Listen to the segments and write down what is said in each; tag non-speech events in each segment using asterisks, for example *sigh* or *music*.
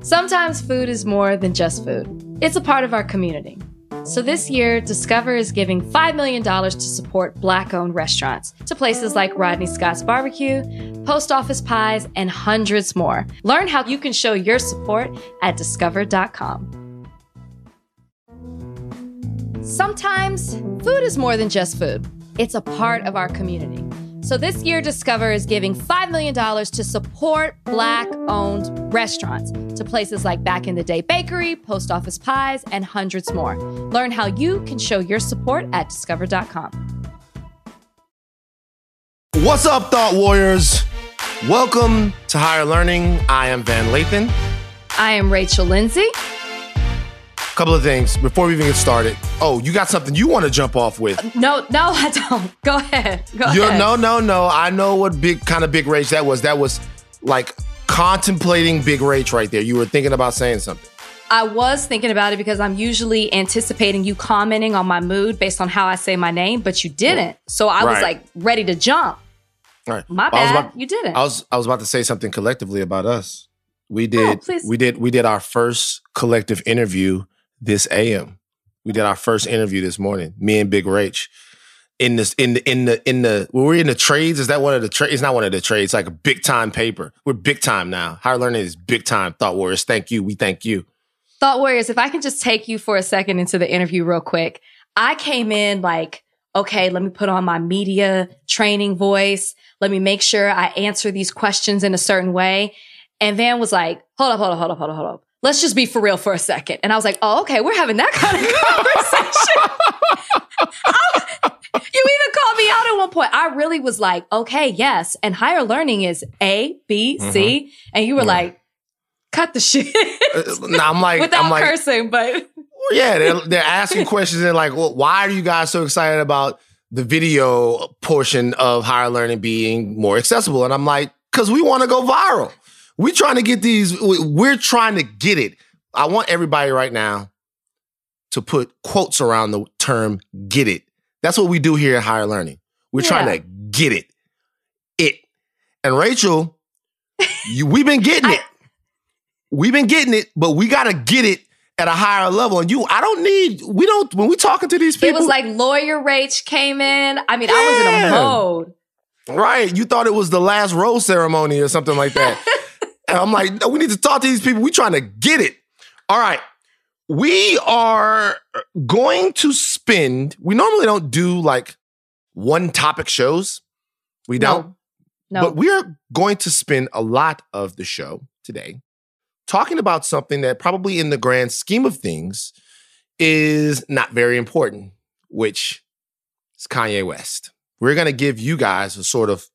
Sometimes food is more than just food, it's a part of our community. So this year, Discover is giving $5 million to support Black owned restaurants to places like Rodney Scott's Barbecue, Post Office Pies, and hundreds more. Learn how you can show your support at discover.com. Sometimes food is more than just food, it's a part of our community. So this year, Discover is giving $5 million to support Black owned restaurants to places like Back in the Day Bakery, Post Office Pies, and hundreds more. Learn how you can show your support at discover.com. What's up, Thought Warriors? Welcome to Higher Learning. I am Van Lathan. I am Rachel Lindsay couple of things before we even get started. Oh, you got something you want to jump off with? No, no, *laughs* I don't. Go ahead. Go You're, ahead. No, no, no. I know what big kind of big rage that was. That was like contemplating big rage right there. You were thinking about saying something. I was thinking about it because I'm usually anticipating you commenting on my mood based on how I say my name, but you didn't. So I right. was like ready to jump. All right. My bad. About, you didn't. I was I was about to say something collectively about us. We did oh, we did we did our first collective interview this AM. We did our first interview this morning, me and Big Rach. In this, in the, in the, in the, were we in the trades? Is that one of the trades? It's not one of the trades. It's like a big time paper. We're big time now. Higher learning is big time. Thought Warriors, thank you. We thank you. Thought Warriors, if I can just take you for a second into the interview real quick. I came in like, okay, let me put on my media training voice. Let me make sure I answer these questions in a certain way. And Van was like, hold up, hold up, hold up, hold up, hold up let's just be for real for a second. And I was like, oh, okay, we're having that kind of *laughs* conversation. *laughs* you even called me out at one point. I really was like, okay, yes. And higher learning is A, B, C. Mm-hmm. And you were mm-hmm. like, cut the shit. Uh, I'm like, *laughs* without I'm like, cursing, but. yeah, they're, they're asking questions They're like, well, why are you guys so excited about the video portion of higher learning being more accessible? And I'm like, because we want to go viral. We trying to get these. We're trying to get it. I want everybody right now to put quotes around the term "get it." That's what we do here at Higher Learning. We're yeah. trying to get it, it. And Rachel, you, we've been getting *laughs* it. We've been getting it, but we got to get it at a higher level. And you, I don't need, we don't, when we talking to these people. It was like lawyer Rach came in. I mean, yeah. I was in a mode. Right. You thought it was the last rose ceremony or something like that. *laughs* And I'm like, no, we need to talk to these people. We trying to get it. All right. We are going to spend, we normally don't do like one topic shows. We don't. No. But we are going to spend a lot of the show today talking about something that probably in the grand scheme of things is not very important, which is Kanye West. We're going to give you guys a sort of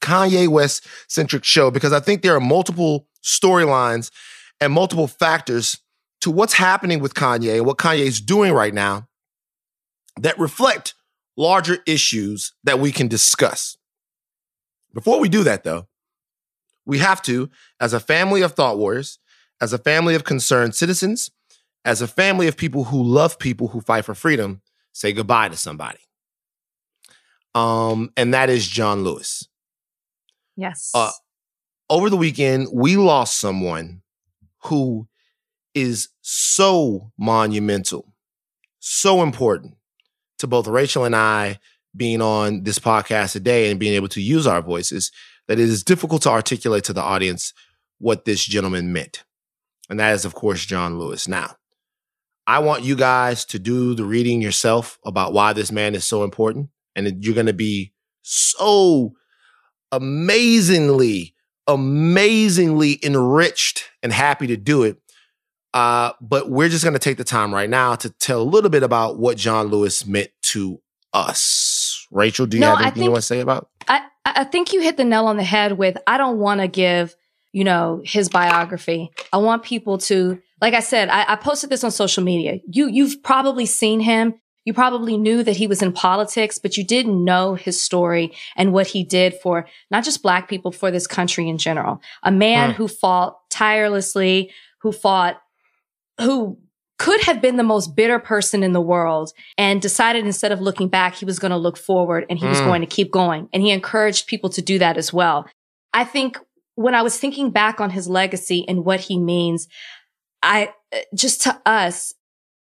Kanye West centric show because I think there are multiple storylines and multiple factors to what's happening with Kanye and what Kanye is doing right now that reflect larger issues that we can discuss. Before we do that, though, we have to, as a family of thought warriors, as a family of concerned citizens, as a family of people who love people who fight for freedom, say goodbye to somebody. Um, and that is John Lewis. Yes. Uh, over the weekend, we lost someone who is so monumental, so important to both Rachel and I being on this podcast today and being able to use our voices that it is difficult to articulate to the audience what this gentleman meant. And that is, of course, John Lewis. Now, I want you guys to do the reading yourself about why this man is so important. And you're going to be so amazingly, amazingly enriched and happy to do it. Uh, but we're just going to take the time right now to tell a little bit about what John Lewis meant to us. Rachel, do you no, have anything think, you want to say about? I I think you hit the nail on the head with I don't want to give you know his biography. I want people to, like I said, I, I posted this on social media. You you've probably seen him. You probably knew that he was in politics, but you didn't know his story and what he did for not just black people, for this country in general. A man who fought tirelessly, who fought, who could have been the most bitter person in the world and decided instead of looking back, he was going to look forward and he mm. was going to keep going. And he encouraged people to do that as well. I think when I was thinking back on his legacy and what he means, I just to us,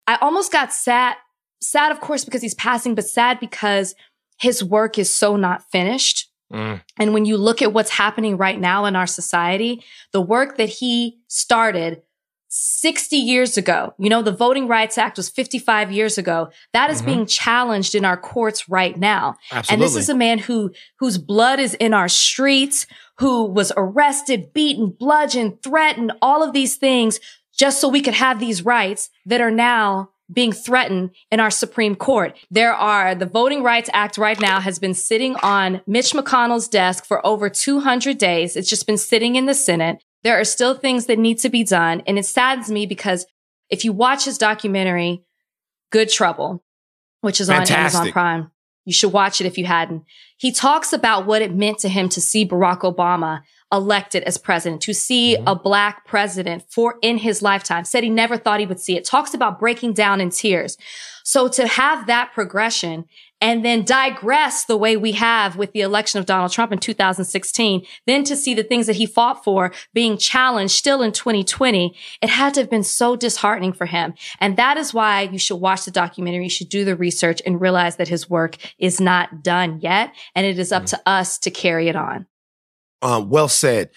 I almost got sad, sad, of course, because he's passing, but sad because his work is so not finished. Mm. And when you look at what's happening right now in our society, the work that he started 60 years ago, you know, the Voting Rights Act was 55 years ago. That is mm-hmm. being challenged in our courts right now. Absolutely. And this is a man who, whose blood is in our streets, who was arrested, beaten, bludgeoned, threatened, all of these things just so we could have these rights that are now being threatened in our Supreme Court. There are the Voting Rights Act right now has been sitting on Mitch McConnell's desk for over 200 days. It's just been sitting in the Senate. There are still things that need to be done. And it saddens me because if you watch his documentary, Good Trouble, which is Fantastic. on Amazon Prime, you should watch it if you hadn't. He talks about what it meant to him to see Barack Obama elected as president, to see mm-hmm. a black president for in his lifetime, said he never thought he would see it, talks about breaking down in tears. So to have that progression and then digress the way we have with the election of Donald Trump in 2016, then to see the things that he fought for being challenged still in 2020, it had to have been so disheartening for him. And that is why you should watch the documentary. You should do the research and realize that his work is not done yet. And it is up mm-hmm. to us to carry it on. Um, well said.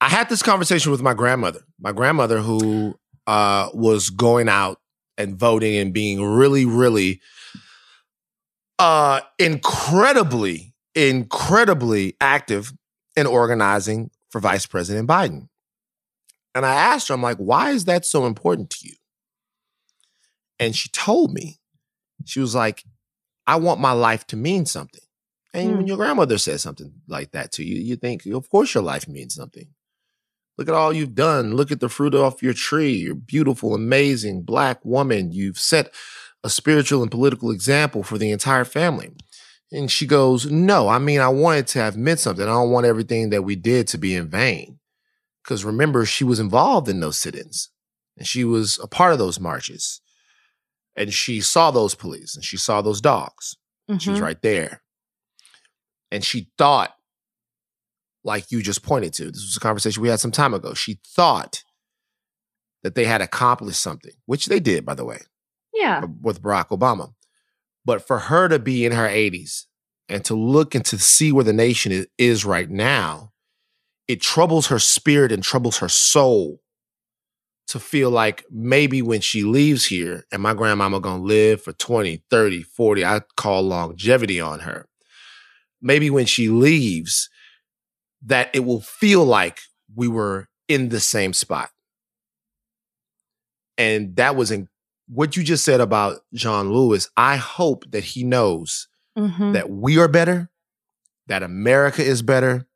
I had this conversation with my grandmother. My grandmother, who uh, was going out and voting and being really, really uh, incredibly, incredibly active in organizing for Vice President Biden. And I asked her, I'm like, why is that so important to you? And she told me, she was like, I want my life to mean something. And mm. when your grandmother says something like that to you, you think, of course, your life means something. Look at all you've done. Look at the fruit off your tree. You're beautiful, amazing black woman. You've set a spiritual and political example for the entire family. And she goes, No, I mean, I wanted to have meant something. I don't want everything that we did to be in vain. Because remember, she was involved in those sit ins and she was a part of those marches. And she saw those police and she saw those dogs. Mm-hmm. She was mm-hmm. right there and she thought, like you just pointed to, this was a conversation we had some time ago. She thought that they had accomplished something, which they did, by the way. Yeah. Uh, with Barack Obama. But for her to be in her 80s and to look and to see where the nation is right now, it troubles her spirit and troubles her soul to feel like maybe when she leaves here and my grandmama gonna live for 20, 30, 40, I call longevity on her maybe when she leaves, that it will feel like we were in the same spot. And that was in what you just said about John Lewis. I hope that he knows mm-hmm. that we are better, that America is better,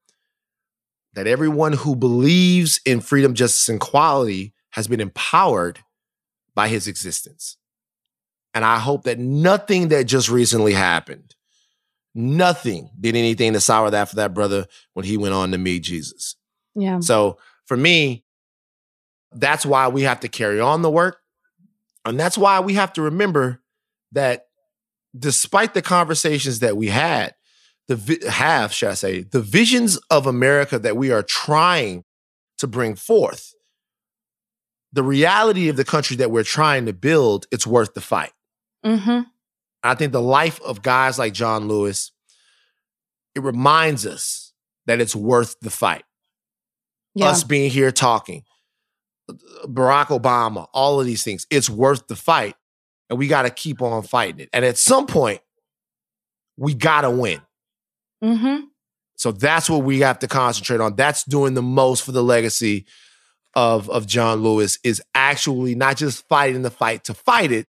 that everyone who believes in freedom, justice, and equality has been empowered by his existence. And I hope that nothing that just recently happened Nothing did anything to sour that for that brother when he went on to meet Jesus. Yeah. So for me, that's why we have to carry on the work. And that's why we have to remember that despite the conversations that we had, the vi- have, should I say, the visions of America that we are trying to bring forth, the reality of the country that we're trying to build, it's worth the fight. Mm-hmm. I think the life of guys like John Lewis, it reminds us that it's worth the fight. Yeah. Us being here talking, Barack Obama, all of these things, it's worth the fight. And we got to keep on fighting it. And at some point, we got to win. Mm-hmm. So that's what we have to concentrate on. That's doing the most for the legacy of, of John Lewis is actually not just fighting the fight to fight it,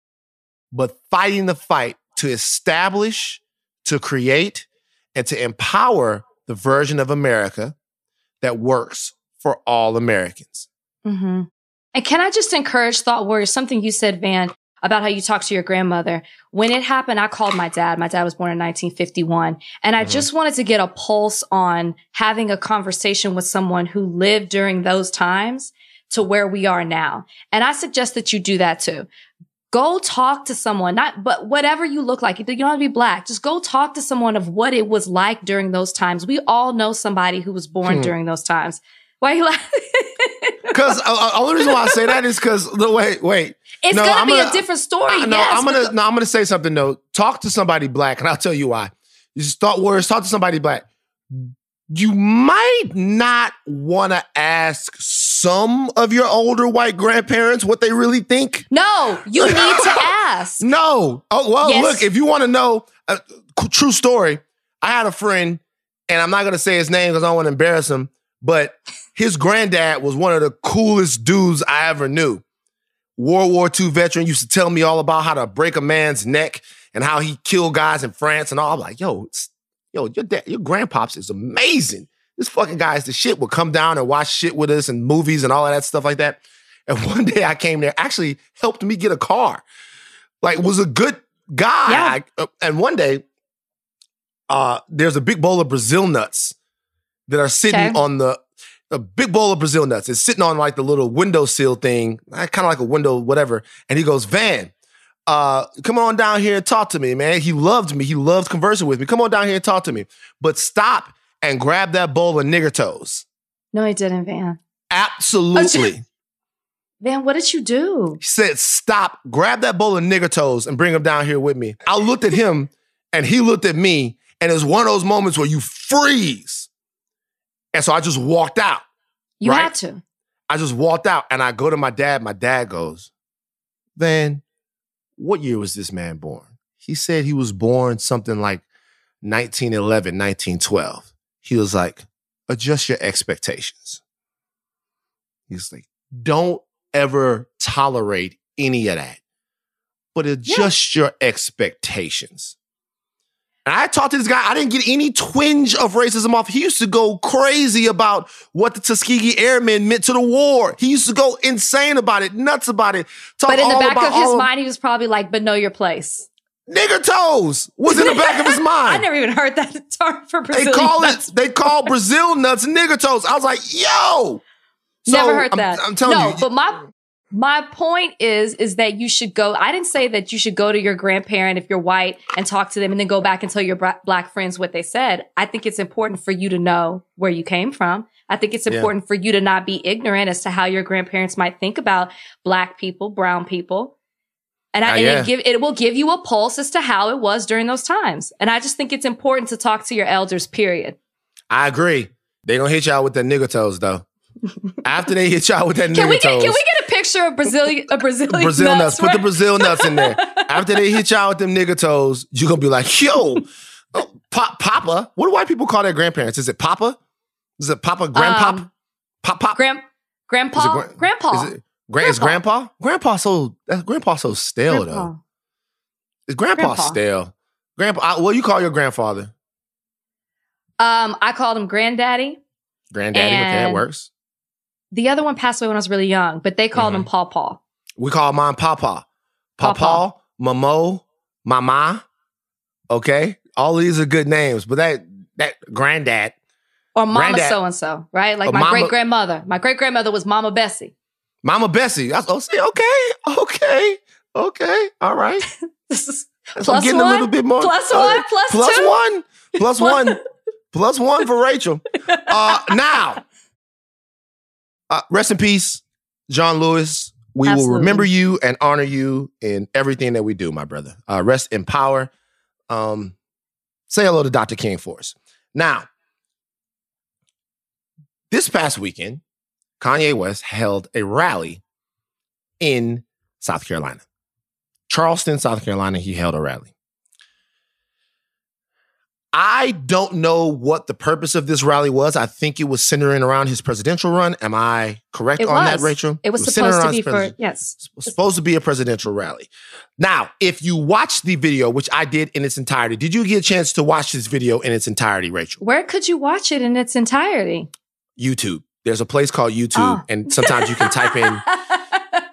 but fighting the fight to establish, to create, and to empower the version of America that works for all Americans. Mm-hmm. And can I just encourage Thought Warriors? Something you said, Van, about how you talked to your grandmother. When it happened, I called my dad. My dad was born in 1951. And I mm-hmm. just wanted to get a pulse on having a conversation with someone who lived during those times to where we are now. And I suggest that you do that too go talk to someone, not, but whatever you look like, you don't have to be black. Just go talk to someone of what it was like during those times. We all know somebody who was born Hmm. during those times. Why are you laughing? *laughs* Because uh, uh, only reason why I say that is because the wait, wait. it's No, gonna I'm be gonna- a different story. I- no, yes, I'm gonna no, I'm gonna say something though. Talk to somebody black, and I'll tell you why. You just thought words. Talk to somebody black. You might not want to ask some of your older white grandparents what they really think. no, you *laughs* need to ask. No. Oh well, Yes. look. If you want to know a true story, I had a friend, and I'm not gonna say his name because I don't want to embarrass him. But his granddad was one of the coolest dudes I ever knew. World War II veteran used to tell me all about how to break a man's neck and how he killed guys in France and all. I'm like, yo, it's, yo, your dad, your grandpops is amazing. This fucking guy is the shit. Would come down and watch shit with us and movies and all of that stuff like that. And *laughs* one day I came there, actually helped me get a car. Like was a good guy. Yeah. I- uh, and one day, uh, there's a big bowl of Brazil nuts that are sitting Okay. on the a big bowl of Brazil nuts. It's sitting on like the little windowsill thing, kind of like a window, whatever. And he goes, Van, uh, come on down here and talk to me, man. He loved me. He loved conversing with me. Come on down here and talk to me. But stop and grab that bowl of nigger toes. No, he didn't, Van. Absolutely. *laughs* Van, what did you do? He said, stop, grab that bowl of nigger toes and bring him down here with me. I looked at him *laughs* and he looked at me, and it's one of those moments where you freeze. And so I just walked out. You Right. had to. I just walked out and I go to my dad. My dad goes, Van, what year was this man born? He said he was born something like 1911, 1912. He was like, adjust your expectations. He's like, don't ever tolerate any of that, but adjust your expectations. And I talked to this guy, I didn't get any twinge of racism off. He used to go crazy about what the Tuskegee Airmen meant to the war. He used to go insane about it, nuts about it. Talk But in the back of his mind, he was probably like, but know your place. nigger toes was in the back of his *laughs* mind. I never even heard that *laughs* term for Brazil. They call nuts. it, they call Brazil nuts nigger toes. I was like, yo. So, Never heard I'm- that. I'm, telling no, you. No, but my my point is is that you should go. I didn't say that you should go to your grandparent if you're white and talk to them, and then go back and tell your black friends what they said. I think it's important for you to know where you came from. I think it's Yeah. important for you to not be ignorant as to how your grandparents might think about black people, brown people. And, I, Ah, and yeah. it, give, it will give you a pulse as to how it was during those times. And I just think it's important to talk to your elders, period. I agree. They gonna hit y'all with the nigger toes though. After they hit y'all with that Can nigger we, get, toes, can we get a picture of Brazilian, a Brazilian *laughs* Brazil nuts. nuts? Put the? Brazil nuts in there. *laughs* After they hit y'all with them nigger toes, you gonna be like, yo, oh, pop, Papa. What do white people call their grandparents? Is it Papa? Is it Papa? Grandpop? Um, pop, pop. Grand, grandpa, it grandpa, Is it gra- is grandpa? Grandpa so that's grandpa so stale grandpa. though. Is grandpa, Grandpa. stale? Grandpa, I, what you call your grandfather? Um, I called him granddaddy. Granddaddy. okay, that works. The other one passed away when I was really young, but they called Mm-hmm. him Paw Paw. We call mine Papa. Papa. Mamo, Mama. Okay, all these are good names, but that that granddad, Or Mama so and so, right? Like my great grandmother. My great grandmother was Mama Bessie. Mama Bessie. That's oh, see, okay, okay, okay, all right. *laughs* So I'm getting one, a little bit more. plus uh, one, plus plus two. one, plus one, plus one for Rachel. *laughs* Uh, now, uh, rest in peace, John Lewis. We will remember you and honor you in everything that we do, my brother. Uh, rest in power. Um, say hello to Dr. King for us. Now, this past weekend, Kanye West held a rally in South Carolina. Charleston, South Carolina, he held a rally. I don't know what the purpose of this rally was. I think it was centering around his presidential run. Am I correct It on that. Rachel? It was centered supposed to around be his for yes. was supposed to be a presidential rally. Now, if you watch the video, which I did in its entirety, did you get a chance to watch this video in its entirety, Rachel? Where could you watch it in its entirety? YouTube. There's a place called YouTube, Oh. and sometimes you can type in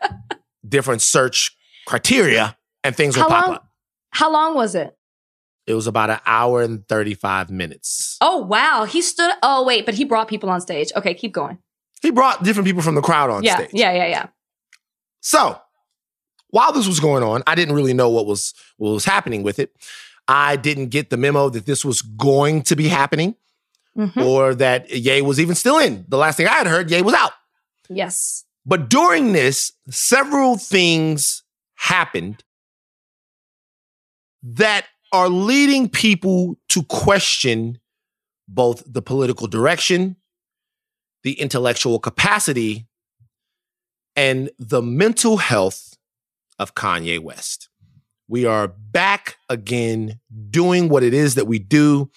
*laughs* different search criteria and things will How pop long? up. How long was it? It was about an hour and 35 minutes. Oh wow, he stood. Oh wait, but he brought people on stage. Okay, keep going. He brought different people from the crowd on yeah, stage. yeah, yeah, yeah. So, while this was going on, I didn't really know what was what was happening with it. I didn't get the memo that this was going to be happening mm-hmm. or that Ye was even still in. The last thing I had heard, Ye was out. Yes. But during this, several things happened that are leading people to question both the political direction, the intellectual capacity, and the mental health of Kanye West. We are back again doing what it is that we do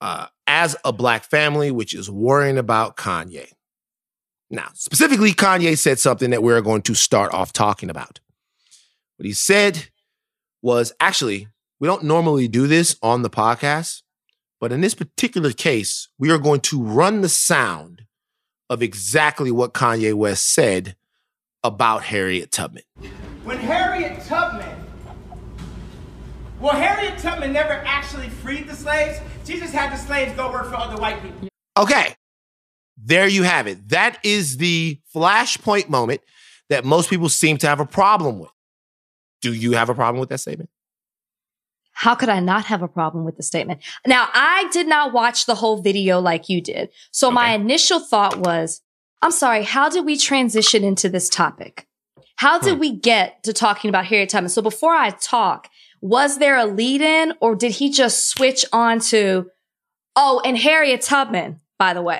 uh, as a black family, which is worrying about Kanye. Now, specifically, Kanye said something that we're going to start off talking about. What he said was actually, we don't normally do this on the podcast, but in this particular case, we are going to run the sound of exactly what Kanye West said about Harriet Tubman. When Harriet Tubman, well, Harriet Tubman never actually freed the slaves. She just had the slaves go work for other white people. Okay. There you have it. That is the flashpoint moment that most people seem to have a problem with. Do you have a problem with that statement? How could I not have a problem with the statement? Now, I did not watch the whole video like you did. So okay. my initial thought was, I'm sorry, how did we transition into this topic? How did hmm. we get to talking about Harriet Tubman? So before I talk, was there a lead in or did he just switch on to, oh, and Harriet Tubman, by the way?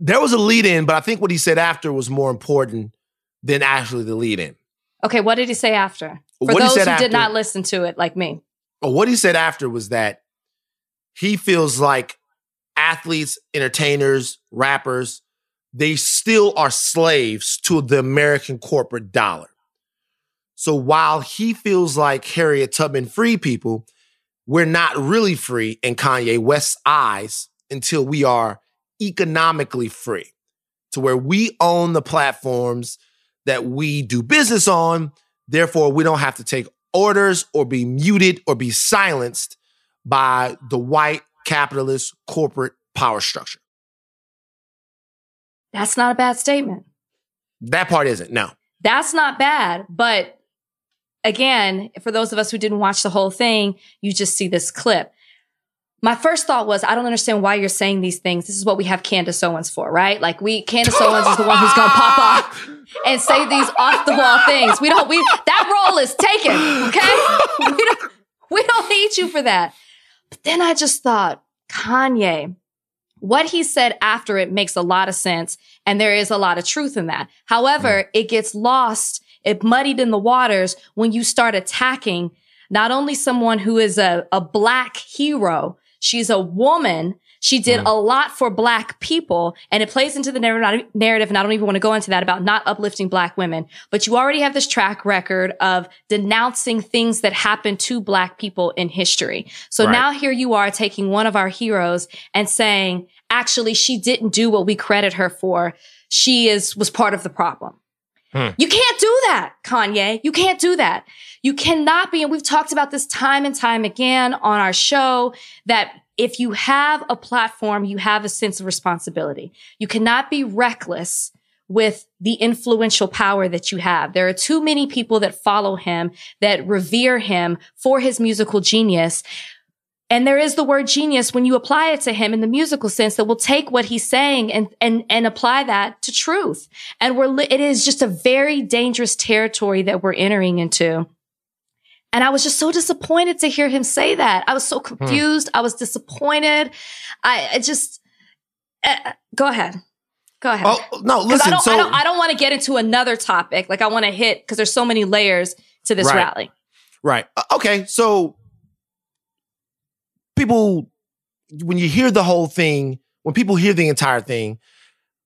There was a lead in, but I think what he said after was more important than actually the lead in. Okay, what did he say after? For what those who after, did not listen to it like me. What he said after was that he feels like athletes, entertainers, rappers, they still are slaves to the American corporate dollar. So while he feels like Harriet Tubman free people, we're not really free in Kanye West's eyes until we are economically free to where we own the platforms that we do business on. Therefore, we don't have to take orders or be muted or be silenced by the white capitalist corporate power structure. That's not a bad statement. That part isn't, no. That's not bad. But again, for those of us who didn't watch the whole thing, you just see this clip. My first thought was, I don't understand why you're saying these things. This is what we have Candace Owens for, right? Like we, Candace *laughs* Owens is the one who's gonna pop up and say these off the wall things. We don't, we, that role is taken, okay? *laughs* We don't, we don't need you for that. But then I just thought, Kanye, what he said after it makes a lot of sense. And there is a lot of truth in that. However, mm. it gets lost, it muddied in the waters when you start attacking not only someone who is a, a black hero, she's a woman. She did mm. a lot for black people and it plays into the narrative. And I don't even want to go into that about not uplifting black women, but you already have this track record of denouncing things that happened to black people in history. So right. now here you are taking one of our heroes and saying, actually, she didn't do what we credit her for. She is, was part of the problem. Hmm. You can't do that, Kanye. You can't do that. You cannot be, and we've talked about this time and time again on our show, that if you have a platform, you have a sense of responsibility. You cannot be reckless with the influential power that you have. There are too many people that follow him, that revere him for his musical genius. And there is the word genius when you apply it to him in the musical sense that will take what he's saying and, and, and apply that to truth. And we're, li- it is just a very dangerous territory that we're entering into. And I was just so disappointed to hear him say that. I was so hmm. confused. Hmm. I was disappointed. I, I just, uh, go ahead. Go ahead. Oh, no, listen. I don't, so, I don't, I don't want to get into another topic. Like I want to hit, cause there's so many layers to this right. rally. Right. Uh, okay. So people, when you hear the whole thing, when people hear the entire thing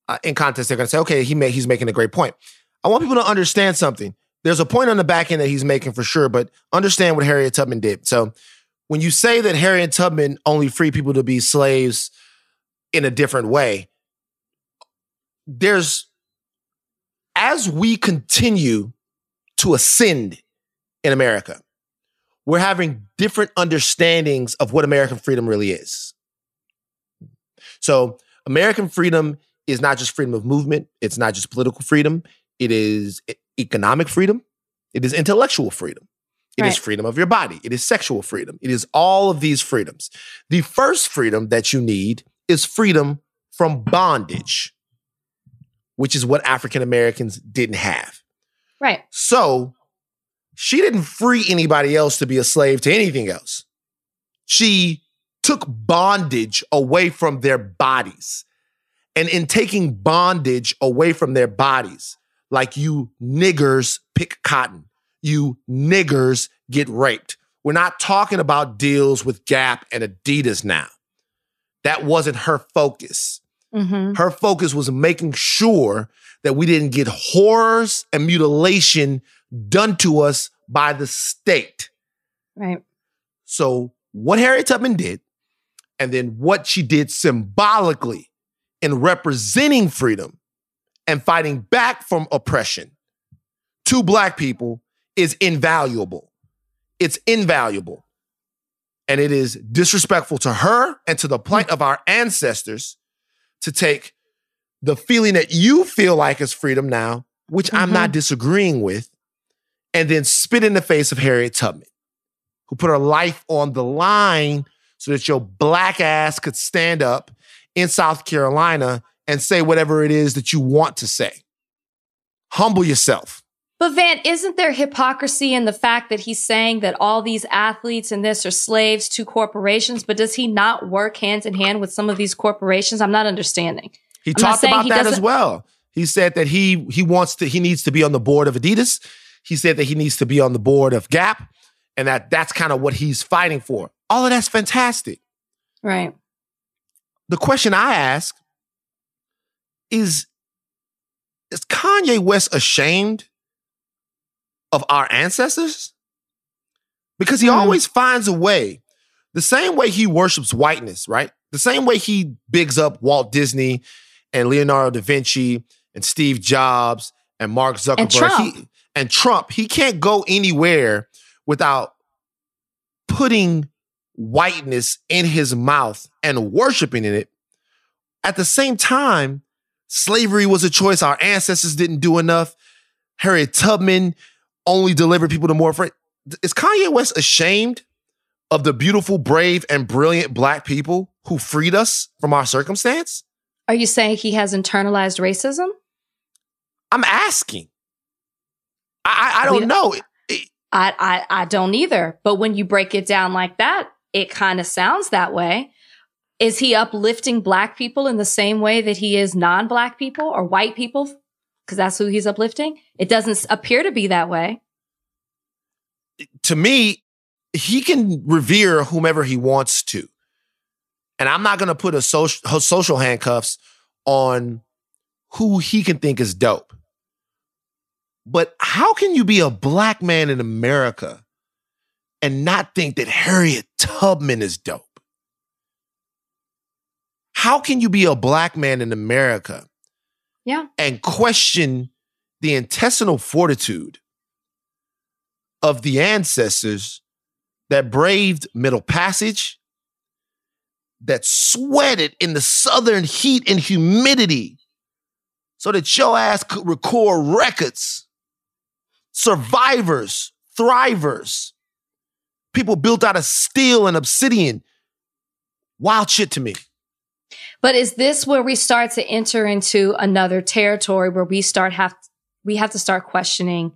uh, in context, they're going to say, okay, he he's making a great point. I want people to understand something. There's a point on the back end that he's making for sure, but understand what Harriet Tubman did. So when you say that Harriet Tubman only freed people to be slaves in a different way, there's, as we continue to ascend in America, we're having different understandings of what American freedom really is. So, American freedom is not just freedom of movement, it's not just political freedom, it is economic freedom, it is intellectual freedom, it is Right. freedom of your body, it is sexual freedom, it is all of these freedoms. The first freedom that you need is freedom from bondage, which is what African Americans didn't have. Right. So she didn't free anybody else to be a slave to anything else. She took bondage away from their bodies. And in taking bondage away from their bodies, like you niggers pick cotton, you niggers get raped. We're not talking about deals with Gap and Adidas now. That wasn't her focus. Mm-hmm. Her focus was making sure that we didn't get horrors and mutilation done to us by the state. Right. So, what Harriet Tubman did, and then what she did symbolically in representing freedom and fighting back from oppression to Black people is invaluable. It's invaluable. And it is disrespectful to her and to the plight of our ancestors to take the feeling that you feel like is freedom now, which I'm not mm-hmm. disagreeing with, and then spit in the face of Harriet Tubman, who put her life on the line so that your black ass could stand up in South Carolina and say whatever it is that you want to say. Humble yourself. But Van, isn't there hypocrisy in the fact that he's saying that all these athletes and this are slaves to corporations, but does he not work hand in hand with some of these corporations? I'm not understanding. He I'm talked about that as doesn't- well. He said that he he wants to he needs to be on the board of Adidas. He said that he needs to be on the board of Gap, and that that's kind of what he's fighting for. All of that's fantastic. Right. The question I ask is: Is Kanye West ashamed of our ancestors? Because he Hmm. always finds a way. The same way he worships whiteness, right? The same way he bigs up Walt Disney and Leonardo da Vinci and Steve Jobs and Mark Zuckerberg Trump. He, and Trump. He can't go anywhere without putting whiteness in his mouth and worshiping in it. At the same time, slavery was a choice our ancestors didn't do enough. Harriet Tubman only delivered people to more free. Is Kanye West ashamed of the beautiful, brave, and brilliant black people who freed us from our circumstance? Are you saying he has internalized racism? I'm asking. I, I, don't don't- know. I, I, I don't either. But when you break it down like that, it kind of sounds that way. Is he uplifting black people in the same way that he is non black people or white people? Because that's who he's uplifting. It doesn't appear to be that way. to me, he can revere whomever he wants to. And I'm not going to put a social, social handcuffs on who he can think is dope. But how can you be a black man in America and not think that Harriet Tubman is dope? How can you be a black man in America Yeah. and question the intestinal fortitude of the ancestors that braved Middle Passage, that sweated in the southern heat and humidity so that your ass could record records. Survivors, thrivers, people built out of steel and obsidian. Wild shit to me. But is this where we start to enter into another territory where we start have we have to start questioning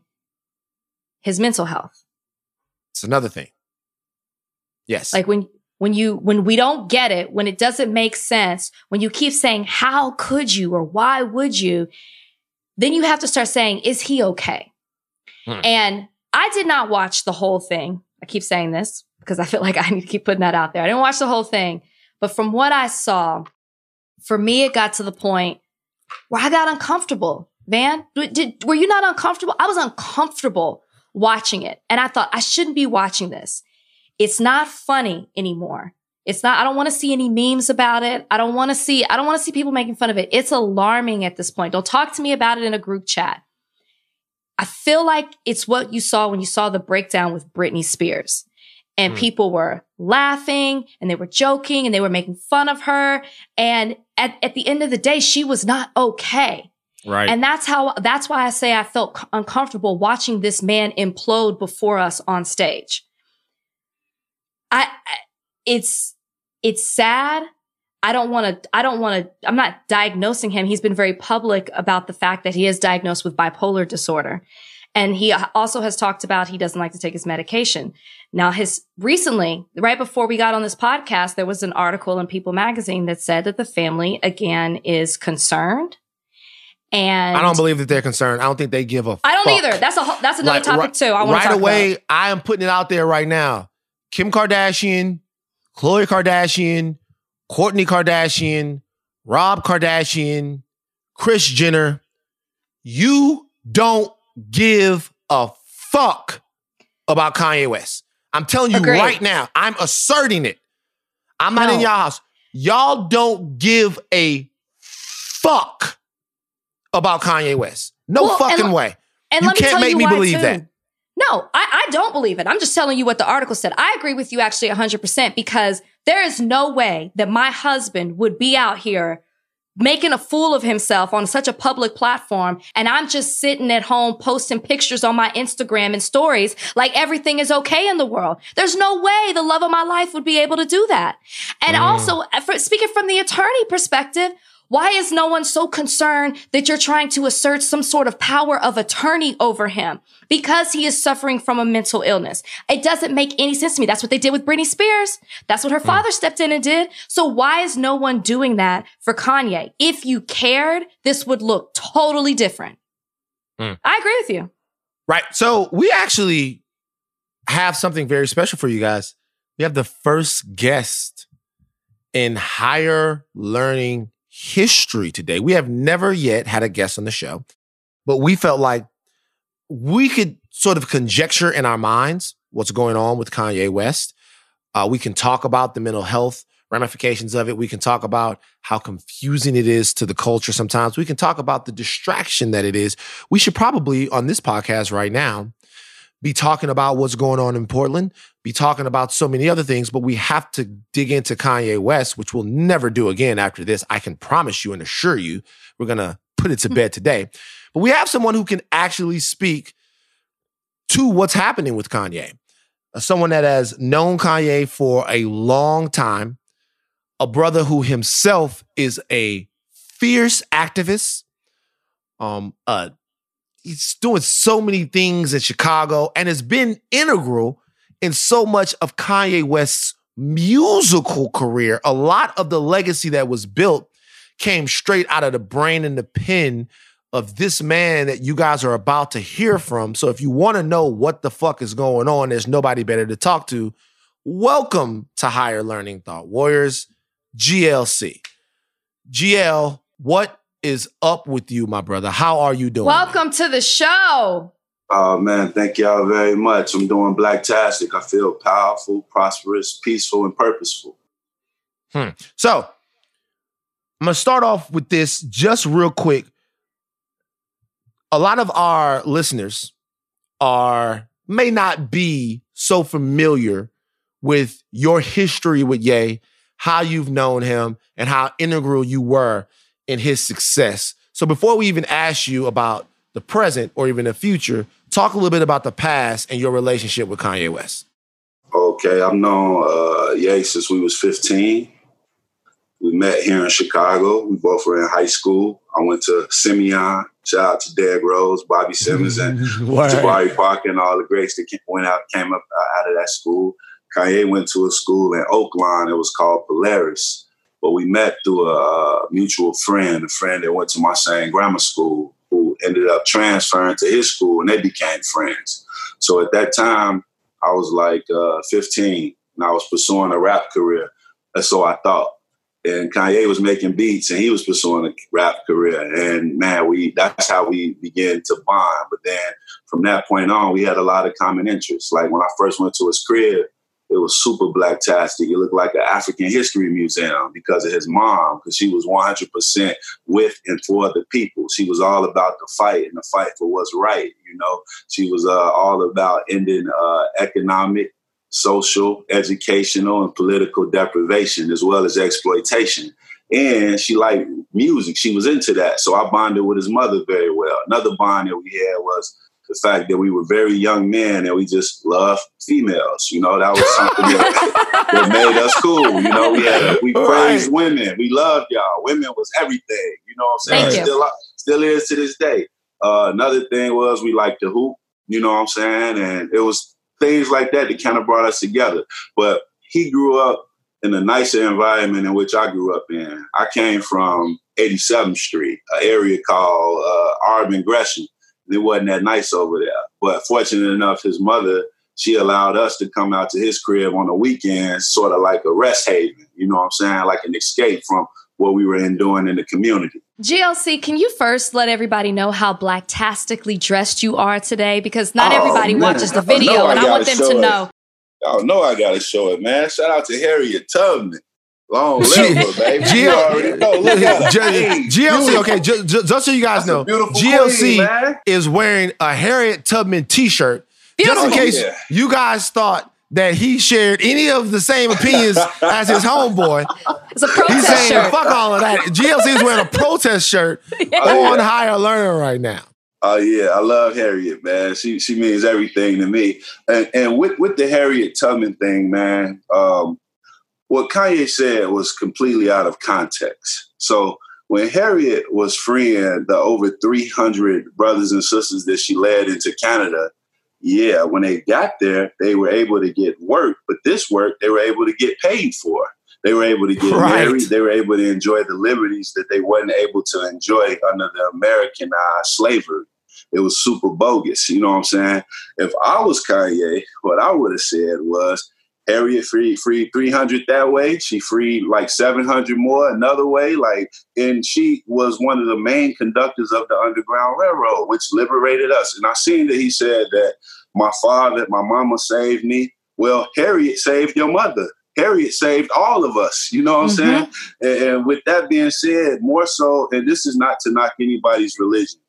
his mental health? It's another thing. Yes. Like when when you when we don't get it, when it doesn't make sense, when you keep saying how could you or why would you, then you have to start saying is he okay? Hmm. And I did not watch the whole thing. I keep saying this because I feel like *laughs* I need to keep putting that out there. I didn't watch the whole thing, but from what I saw, for me it got to the point where I got uncomfortable. Van, did, were you not uncomfortable? I was uncomfortable watching it. And I thought I shouldn't be watching this. It's not funny anymore. It's not, I don't want to see any memes about it. I don't want to see, I don't want to see people making fun of it. It's alarming at this point. Don't talk to me about it in a group chat. I feel like it's what you saw when you saw the breakdown with Britney Spears. And Hmm. people were laughing and they were joking and they were making fun of her. And at, at the end of the day, she was not okay. Right. And that's how, that's why I say I felt uncomfortable watching this man implode before us on stage. I, it's, it's sad. I don't want to, I don't want to, I'm not diagnosing him. He's been very public about the fact that he is diagnosed with bipolar disorder. And he also has talked about he doesn't like to take his medication. Now, his recently, right before we got on this podcast, there was an article in People magazine that said that the family again is concerned. And I don't believe that they're concerned. I don't think they give a. I don't fuck. either. That's a that's another Like, topic right, too. I want right to talk away. About. I am putting it out there right now. Kim Kardashian, Khloe Kardashian, Kourtney Kardashian, Rob Kardashian, Kris Jenner. You don't give a fuck about Kanye West. I'm telling you Agreed. right now. I'm asserting it. I'm not in No. y'all house. Y'all don't give a fuck about Kanye West. No Well, fucking l- way. And You let me can't tell make you me believe too. that. No, I, I don't believe it. I'm just telling you what the article said. I agree with you actually 100% because there is no way that my husband would be out here making a fool of himself on such a public platform. And I'm just sitting at home posting pictures on my Instagram and stories like everything is okay in the world. There's no way the love of my life would be able to do that. And Mm. also, uh, for, speaking from the attorney perspective, why is no one so concerned that you're trying to assert some sort of power of attorney over him? Because he is suffering from a mental illness. It doesn't make any sense to me. That's what they did with Britney Spears. That's what her father stepped in and did. So why is no one doing that for Kanye? If you cared, this would look totally different. Hmm. I agree with you. Right. So we actually have something very special for you guys. We have the first guest in higher learning history today. We have never yet had a guest on the show, but we felt like we could sort of conjecture in our minds what's going on with Kanye West. Uh, we can talk about the mental health ramifications of it. We can talk about how confusing it is to the culture sometimes. We can talk about the distraction that it is. We should probably, on this podcast right now, be talking about what's going on in Portland, be talking about so many other things, but we have to dig into Kanye West, which we'll never do again after this. I can promise you and assure you, we're going to put it to bed today. But we have someone who can actually speak to what's happening with Kanye. Uh, Someone that has known Kanye for a long time, a brother who himself is a fierce activist, um, uh, he's doing so many things in Chicago and has been integral in so much of Kanye West's musical career. A lot of the legacy that was built came straight out of the brain and the pen of this man that you guys are about to hear from. So if you want to know what the fuck is going on, there's nobody better to talk to. Welcome to Higher Learning Thought Warriors, GLC. GL, what is up with you, my brother? How are you doing? Welcome to the show. Oh man, thank y'all very much. I'm doing blacktastic. I feel powerful, prosperous, peaceful, and purposeful. Hmm. So I'm gonna start off with this just real quick. A lot of our listeners are may not be so familiar with your history with Ye, how you've known him, and how integral you were in his success. So before we even ask you about the present or even the future, talk a little bit about the past and your relationship with Kanye West. Okay, I've known uh, Ye since we was 15. We met here in Chicago. We both were in high school. I went to Simeon. Shout out to Derrick Rose, Bobby Simmons, and. *laughs* Jabari Parker, and all the greats that came, went out came up uh, out of that school. Kanye went to a school in Oak Lawn. It was called Polaris. But we met through a uh, mutual friend, a friend that went to my same grammar school, who ended up transferring to his school, and they became friends. So at that time, I was like uh, 15, and I was pursuing a rap career. And so I thought. And Kanye was making beats, and he was pursuing a rap career. And man, we that's how we began to bond. But then from that point on, we had a lot of common interests. Like when I first went to his crib, it was super blacktastic. It looked like an African history museum because of his mom, because she was 100% with and for the people. She was all about the fight and the fight for what's right. You know, she was uh, all about ending uh, economic, social, educational, and political deprivation, as well as exploitation. and she liked music. She was into that. So I bonded with his mother very well. Another bond that we had was the fact that we were very young men and we just loved females. You know, that was something that, *laughs* that made us cool. You know, we had a, we praised women. We loved y'all. Women was everything. You know what I'm saying? Thank still still is to this day. Uh, another thing was we liked to hoop. You know what I'm saying? And it was things like that that kind of brought us together. But he grew up in a nicer environment in which I grew up in. I came from 87th Street, an area called uh, Auburn Gresham it wasn't that nice over there. But fortunate enough, his mother, she allowed us to come out to his crib on the weekends, sort of like a rest haven, you know what I'm saying? Like an escape from what we were in doing in the community. GLC, can you first let everybody know how blacktastically dressed you are today? Because not oh, everybody man. watches the video, I and I want them to it. know. Y'all know I gotta show it, man. Shout out to Harriet Tubman. Long live baby. GL- GLC, okay, just, just so you guys know, GLC queen, is wearing a Harriet Tubman t-shirt. Beautiful. Just in case yeah. you guys thought that he shared any of the same opinions *laughs* as his homeboy. It's a protest He's saying, shirt. fuck all of that. GLC is wearing a *laughs* protest shirt yeah. on Higher Learning right now. Oh yeah, I love Harriet, man. She she means everything to me. And and with with the Harriet Tubman thing, man, um, what Kanye said was completely out of context. So when Harriet was freeing the over 300 brothers and sisters that she led into Canada, yeah, when they got there, they were able to get work, but this work they were able to get paid for. They were able to get right. married. They were able to enjoy the liberties that they weren't able to enjoy under the American uh, slavery. It was super bogus. You know what I'm saying? If I was Kanye, what I would have said was, Harriet freed freed 300 that way. She freed like 700 more another way. Like, and she was one of the main conductors of the Underground Railroad, which liberated us. And I seen that he said that my father, my mama saved me. Well, Harriet saved your mother. Harriet saved all of us. You know what I'm mm-hmm. saying? And, and with that being said, more so, and this is not to knock anybody's religion,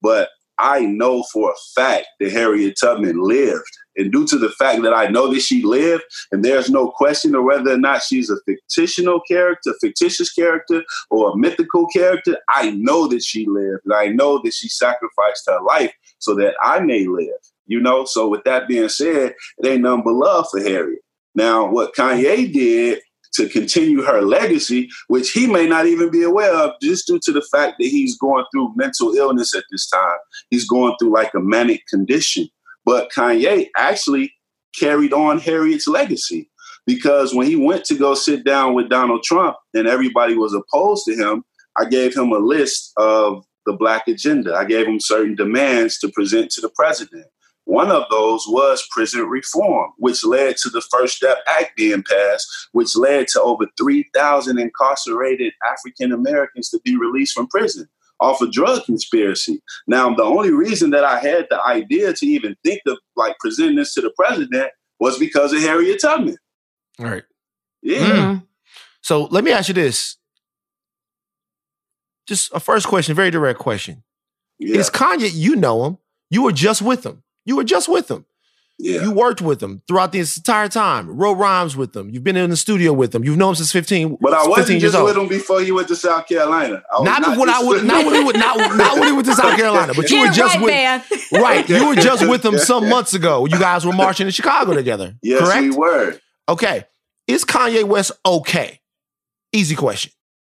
but I know for a fact that Harriet Tubman lived. And due to the fact that I know that she lived, and there's no question of whether or not she's a fictional character, fictitious character, or a mythical character, I know that she lived. And I know that she sacrificed her life so that I may live. You know, so with that being said, it ain't nothing but love for Harriet. Now, what Kanye did to continue her legacy, which he may not even be aware of, just due to the fact that he's going through mental illness at this time. He's going through like a manic condition. But Kanye actually carried on Harriet's legacy because when he went to go sit down with Donald Trump and everybody was opposed to him, I gave him a list of the Black agenda. I gave him certain demands to present to the president. One of those was prison reform, which led to the First Step Act being passed, which led to over 3,000 incarcerated African Americans to be released from prison off a drug conspiracy. Now, the only reason that I had the idea to even think of like presenting this to the president was because of Harriet Tubman. All right. Yeah. Mm-hmm. So let me ask you this. Just a first question, very direct question. Yeah. Is Kanye, you know him, you were just with him. You were just with him. Yeah. You worked with him throughout this entire time. Wrote rhymes with him. You've been in the studio with him. You've known him since fifteen. But I wasn't just with him before he went to South Carolina. not, not when I would not when he went not, not when he went to South Carolina. But you were just right, with man. *laughs* right. You were just with him *laughs* some months ago. You guys were marching in Chicago together. Yes, correct? we were. Okay. Is Kanye West okay? Easy question.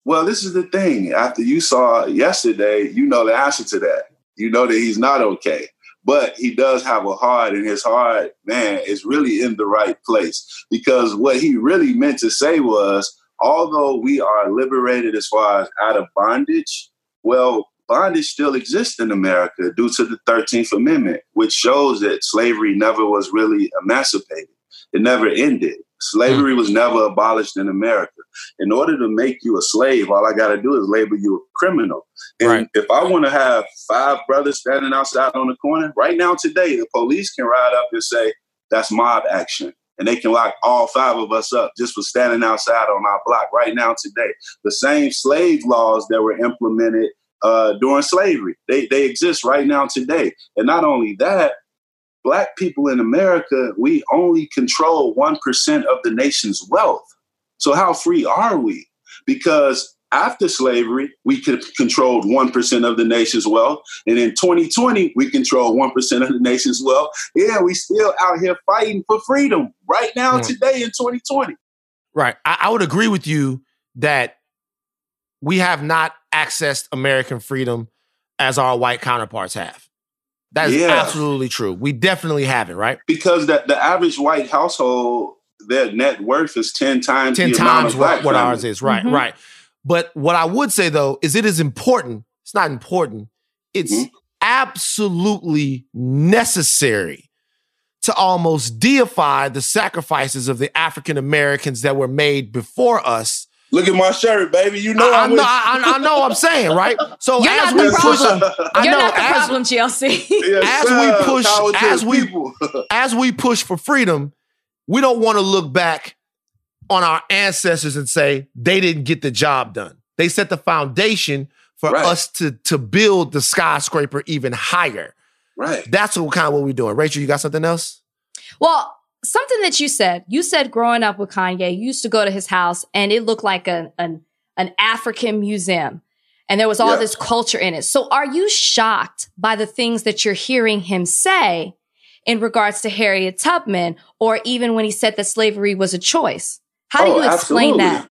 Well, this is the thing. After you saw yesterday, you know the answer to that. You know that he's not okay but he does have a heart, and his heart, man, is really in the right place. Because what he really meant to say was, although we are liberated as far as out of bondage, well, bondage still exists in America due to the 13th Amendment, which shows that slavery never was really emancipated. It never ended. Hmm. Slavery was never abolished in America. In order to make you a slave, all I got to do is label you a criminal. And right. if I want to have five brothers standing outside on the corner, right now today, the police can ride up and say, that's mob action. And they can lock all five of us up just for standing outside on our block right now today. The same slave laws that were implemented uh, during slavery, they, they exist right now today. And not only that, black people in America, we only control 1% of the nation's wealth. So how free are we? Because after slavery, we could controlled 1% of the nation's wealth. And in 2020, we control 1% of the nation's wealth. Yeah, we still out here fighting for freedom right now, mm. today in 2020. Right. I, I would agree with you that we have not accessed American freedom as our white counterparts have. That is yeah. absolutely true. We definitely have it, right? Because the, the average white household, their net worth is 10 times 10 times what, what ours is. Right, mm-hmm. right. But what I would say though is it is important. It's not important. It's mm-hmm. absolutely necessary to almost deify the sacrifices of the African Americans that were made before us. Look at my shirt, baby. You know I, I know. I, I, know. I'm saying right. So You're as we push, *laughs* I You're know, not the as, problem, GLC. Yes, as we push, as we *laughs* as we push for freedom, we don't want to look back on our ancestors and say they didn't get the job done. They set the foundation for right. us to to build the skyscraper even higher. Right. That's what kind of what we're doing. Rachel, you got something else? Well, something that you said. You said growing up with Kanye, you used to go to his house and it looked like an an, an African museum. And there was all this culture in it. So are you shocked by the things that you're hearing him say in regards to Harriet Tubman, or even when he said that slavery was a choice? How do oh, you explain absolutely. that?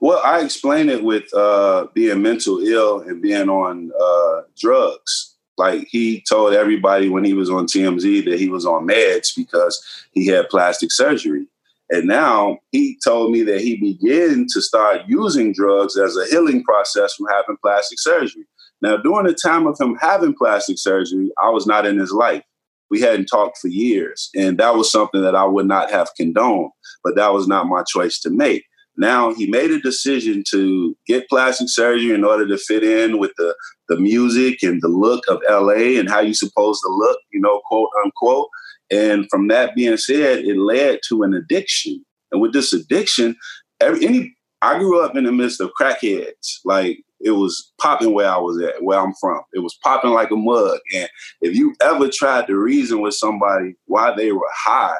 Well, I explain it with uh, being mental ill and being on uh, drugs. Like he told everybody when he was on TMZ that he was on meds because he had plastic surgery. And now he told me that he began to start using drugs as a healing process from having plastic surgery. Now, during the time of him having plastic surgery, I was not in his life. We hadn't talked for years. And that was something that I would not have condoned but that was not my choice to make. Now he made a decision to get plastic surgery in order to fit in with the, the music and the look of LA and how you're supposed to look, you know, quote unquote. And from that being said, it led to an addiction. And with this addiction, every any I grew up in the midst of crackheads. Like it was popping where I was at, where I'm from. It was popping like a mug. And if you ever tried to reason with somebody why they were high,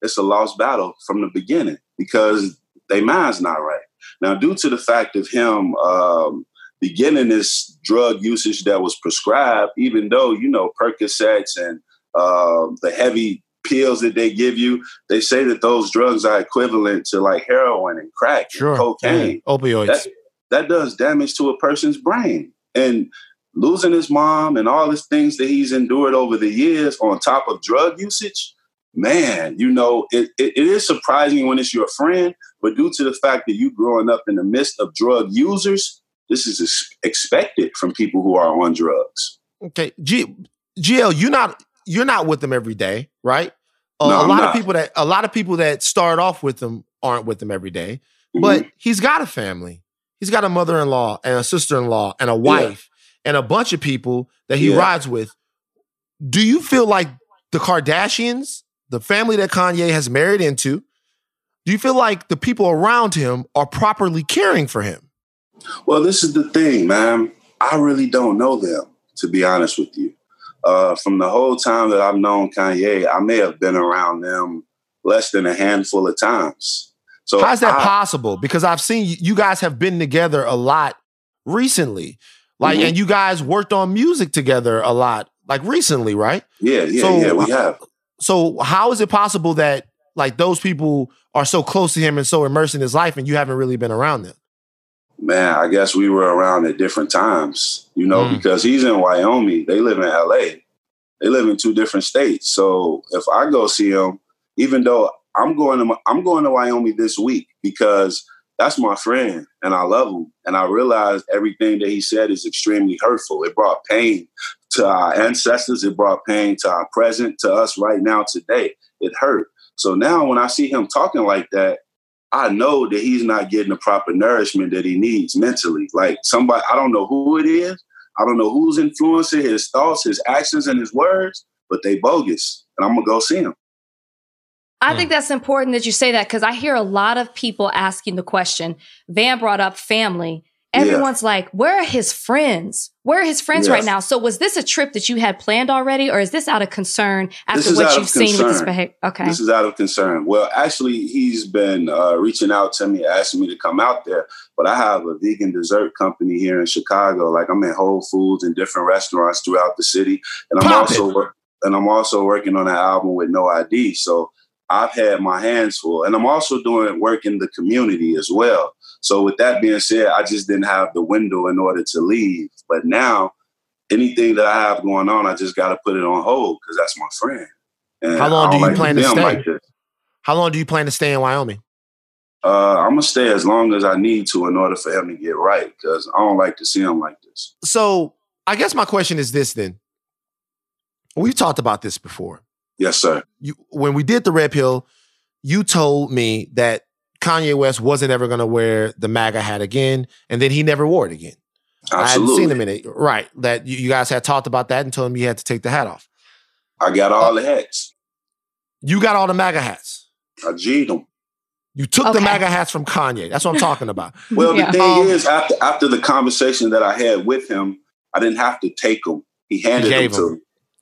it's a lost battle from the beginning because their mind's not right. Now, due to the fact of him um, beginning this drug usage that was prescribed, even though, you know, Percocets and uh, the heavy pills that they give you, they say that those drugs are equivalent to like heroin and crack sure. and cocaine. opioids. That, that does damage to a person's brain. And losing his mom and all the things that he's endured over the years on top of drug usage, man, you know, it, it, it is surprising when it's your friend, but due to the fact that you growing up in the midst of drug users, this is ex- expected from people who are on drugs. Okay, G- GL, you're not you're not with them every day, right? Uh, no, a lot of people that a lot of people that start off with them aren't with them every day, mm-hmm. but he's got a family. He's got a mother-in-law and a sister-in-law and a wife yeah. and a bunch of people that he yeah. rides with. Do you feel like the Kardashians the family that Kanye has married into, do you feel like the people around him are properly caring for him? Well, this is the thing, man. I really don't know them, to be honest with you. Uh, from the whole time that I've known Kanye, I may have been around them less than a handful of times. So how's that I, possible? Because I've seen you guys have been together a lot recently, like, mm-hmm. and you guys worked on music together a lot, like recently, right? Yeah, yeah, so, yeah. We have. So how is it possible that like those people are so close to him and so immersed in his life and you haven't really been around them? Man, I guess we were around at different times, you know, mm. because he's in Wyoming. They live in LA. They live in two different states. So if I go see him, even though I'm going to I'm going to Wyoming this week because that's my friend and I love him. And I realized everything that he said is extremely hurtful. It brought pain to our ancestors. It brought pain to our present, to us right now, today. It hurt. So now when I see him talking like that, I know that he's not getting the proper nourishment that he needs mentally. Like somebody, I don't know who it is. I don't know who's influencing his thoughts, his actions, and his words, but they bogus. And I'm to go see him. I think that's important that you say that because I hear a lot of people asking the question. Van brought up family. everyone's yeah. like, where are his friends? Where are his friends yes. right now? So was this a trip that you had planned already, or is this out of concern after what you've seen with his behavior? Okay. This is out of concern. Well, actually, he's been uh, reaching out to me, asking me to come out there. But I have a vegan dessert company here in Chicago. Like I'm in Whole Foods and different restaurants throughout the city. And I'm Pop also it. and I'm also working on an album with No ID. So I've had my hands full. And I'm also doing work in the community as well. So with that being said, I just didn't have the window in order to leave. But now anything that I have going on, I just got to put it on hold because that's my friend. And How long do you like plan to stay? Like How long do you plan to stay in Wyoming? Uh, I'm gonna stay as long as I need to in order for him to get right because I don't like to see him like this. So I guess my question is this then. We've talked about this before. Yes, sir. You, when we did the red pill, you told me that Kanye West wasn't ever going to wear the MAGA hat again, and then he never wore it again. Absolutely. I hadn't seen him in it. Right. That you, you, guys had talked about that and told him you had to take the hat off. I got all uh, the hats. You got all the MAGA hats. I G'd them. You took okay. the MAGA hats from Kanye. That's what I'm talking about. *laughs* well, yeah. the thing um, is, after after the conversation that I had with him, I didn't have to take them. He handed them to me.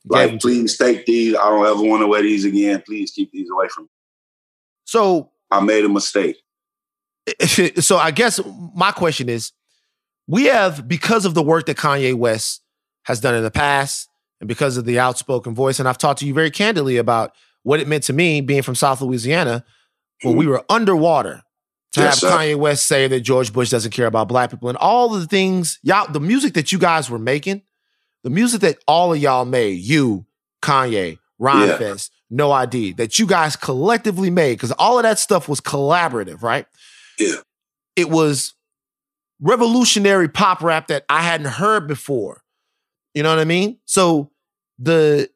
Like, please take these. I don't ever want to wear these again. Please keep these away from me. So I made a mistake. *laughs* So I guess my question is we have, because of the work that Kanye West has done in the past and because of the outspoken voice, and I've talked to you very candidly about what it meant to me being from South Louisiana when mm-hmm. we were underwater to yes, have sir. Kanye West say that George Bush doesn't care about black people and all the things, y'all, the music that you guys were making, the music that all of y'all made, you, Kanye, Ron yeah. Fest, No ID, that you guys collectively made, because all of that stuff was collaborative, right? Yeah. It was revolutionary pop rap that I hadn't heard before. You know what I mean? So the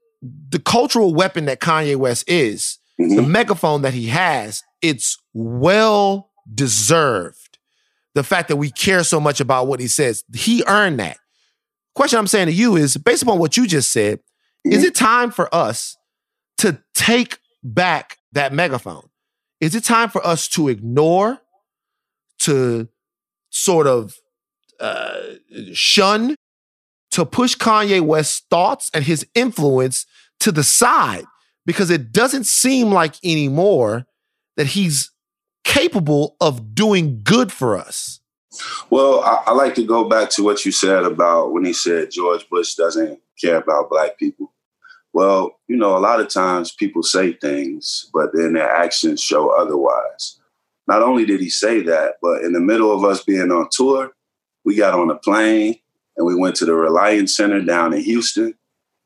the cultural weapon that Kanye West is, mm-hmm. the megaphone that he has, it's well deserved. The fact that we care so much about what he says, he earned that. Question I'm saying to you is based upon what you just said, mm-hmm. is it time for us to take back that megaphone? Is it time for us to ignore, to sort of uh, shun, to push Kanye West's thoughts and his influence to the side? Because it doesn't seem like anymore that he's capable of doing good for us. Well, I, I, like to go back to what you said about when he said George Bush doesn't care about black people. Well, you know, a lot of times people say things, but then their actions show otherwise. Not only did he say that, but in the middle of us being on tour, we got on a plane and we went to the Reliant Center down in Houston.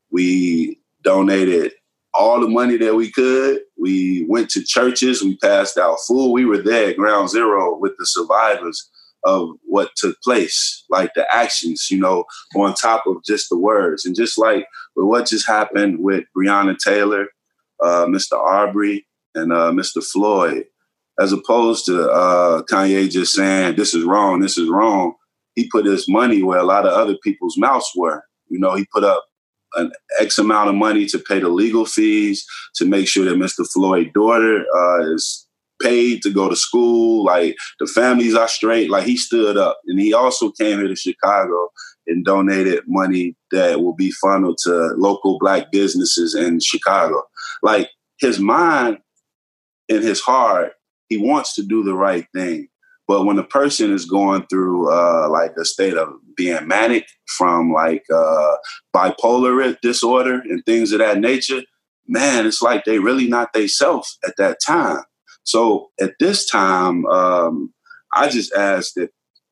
We donated all the money that we could. We went to churches, we passed out food. We were there at ground zero with the survivors of what took place, like the actions, you know, on top of just the words. And just like with what just happened with Breonna Taylor, uh, Mr. Arbery, and uh, Mr. Floyd, as opposed to uh, Kanye just saying, this is wrong, this is wrong. He put his money where a lot of other people's mouths were. You know, he put up an X amount of money to pay the legal fees to make sure that Mr. Floyd's daughter uh, is paid to go to school. Like the families are straight. Like he stood up, and he also came here to Chicago and donated money that will be funneled to local black businesses in Chicago. Like his mind and his heart, he wants to do the right thing. But when a person is going through uh, like a state of being manic from like uh, bipolar disorder and things of that nature, man, it's like they really not they self at that time. So at this time, um, I just ask that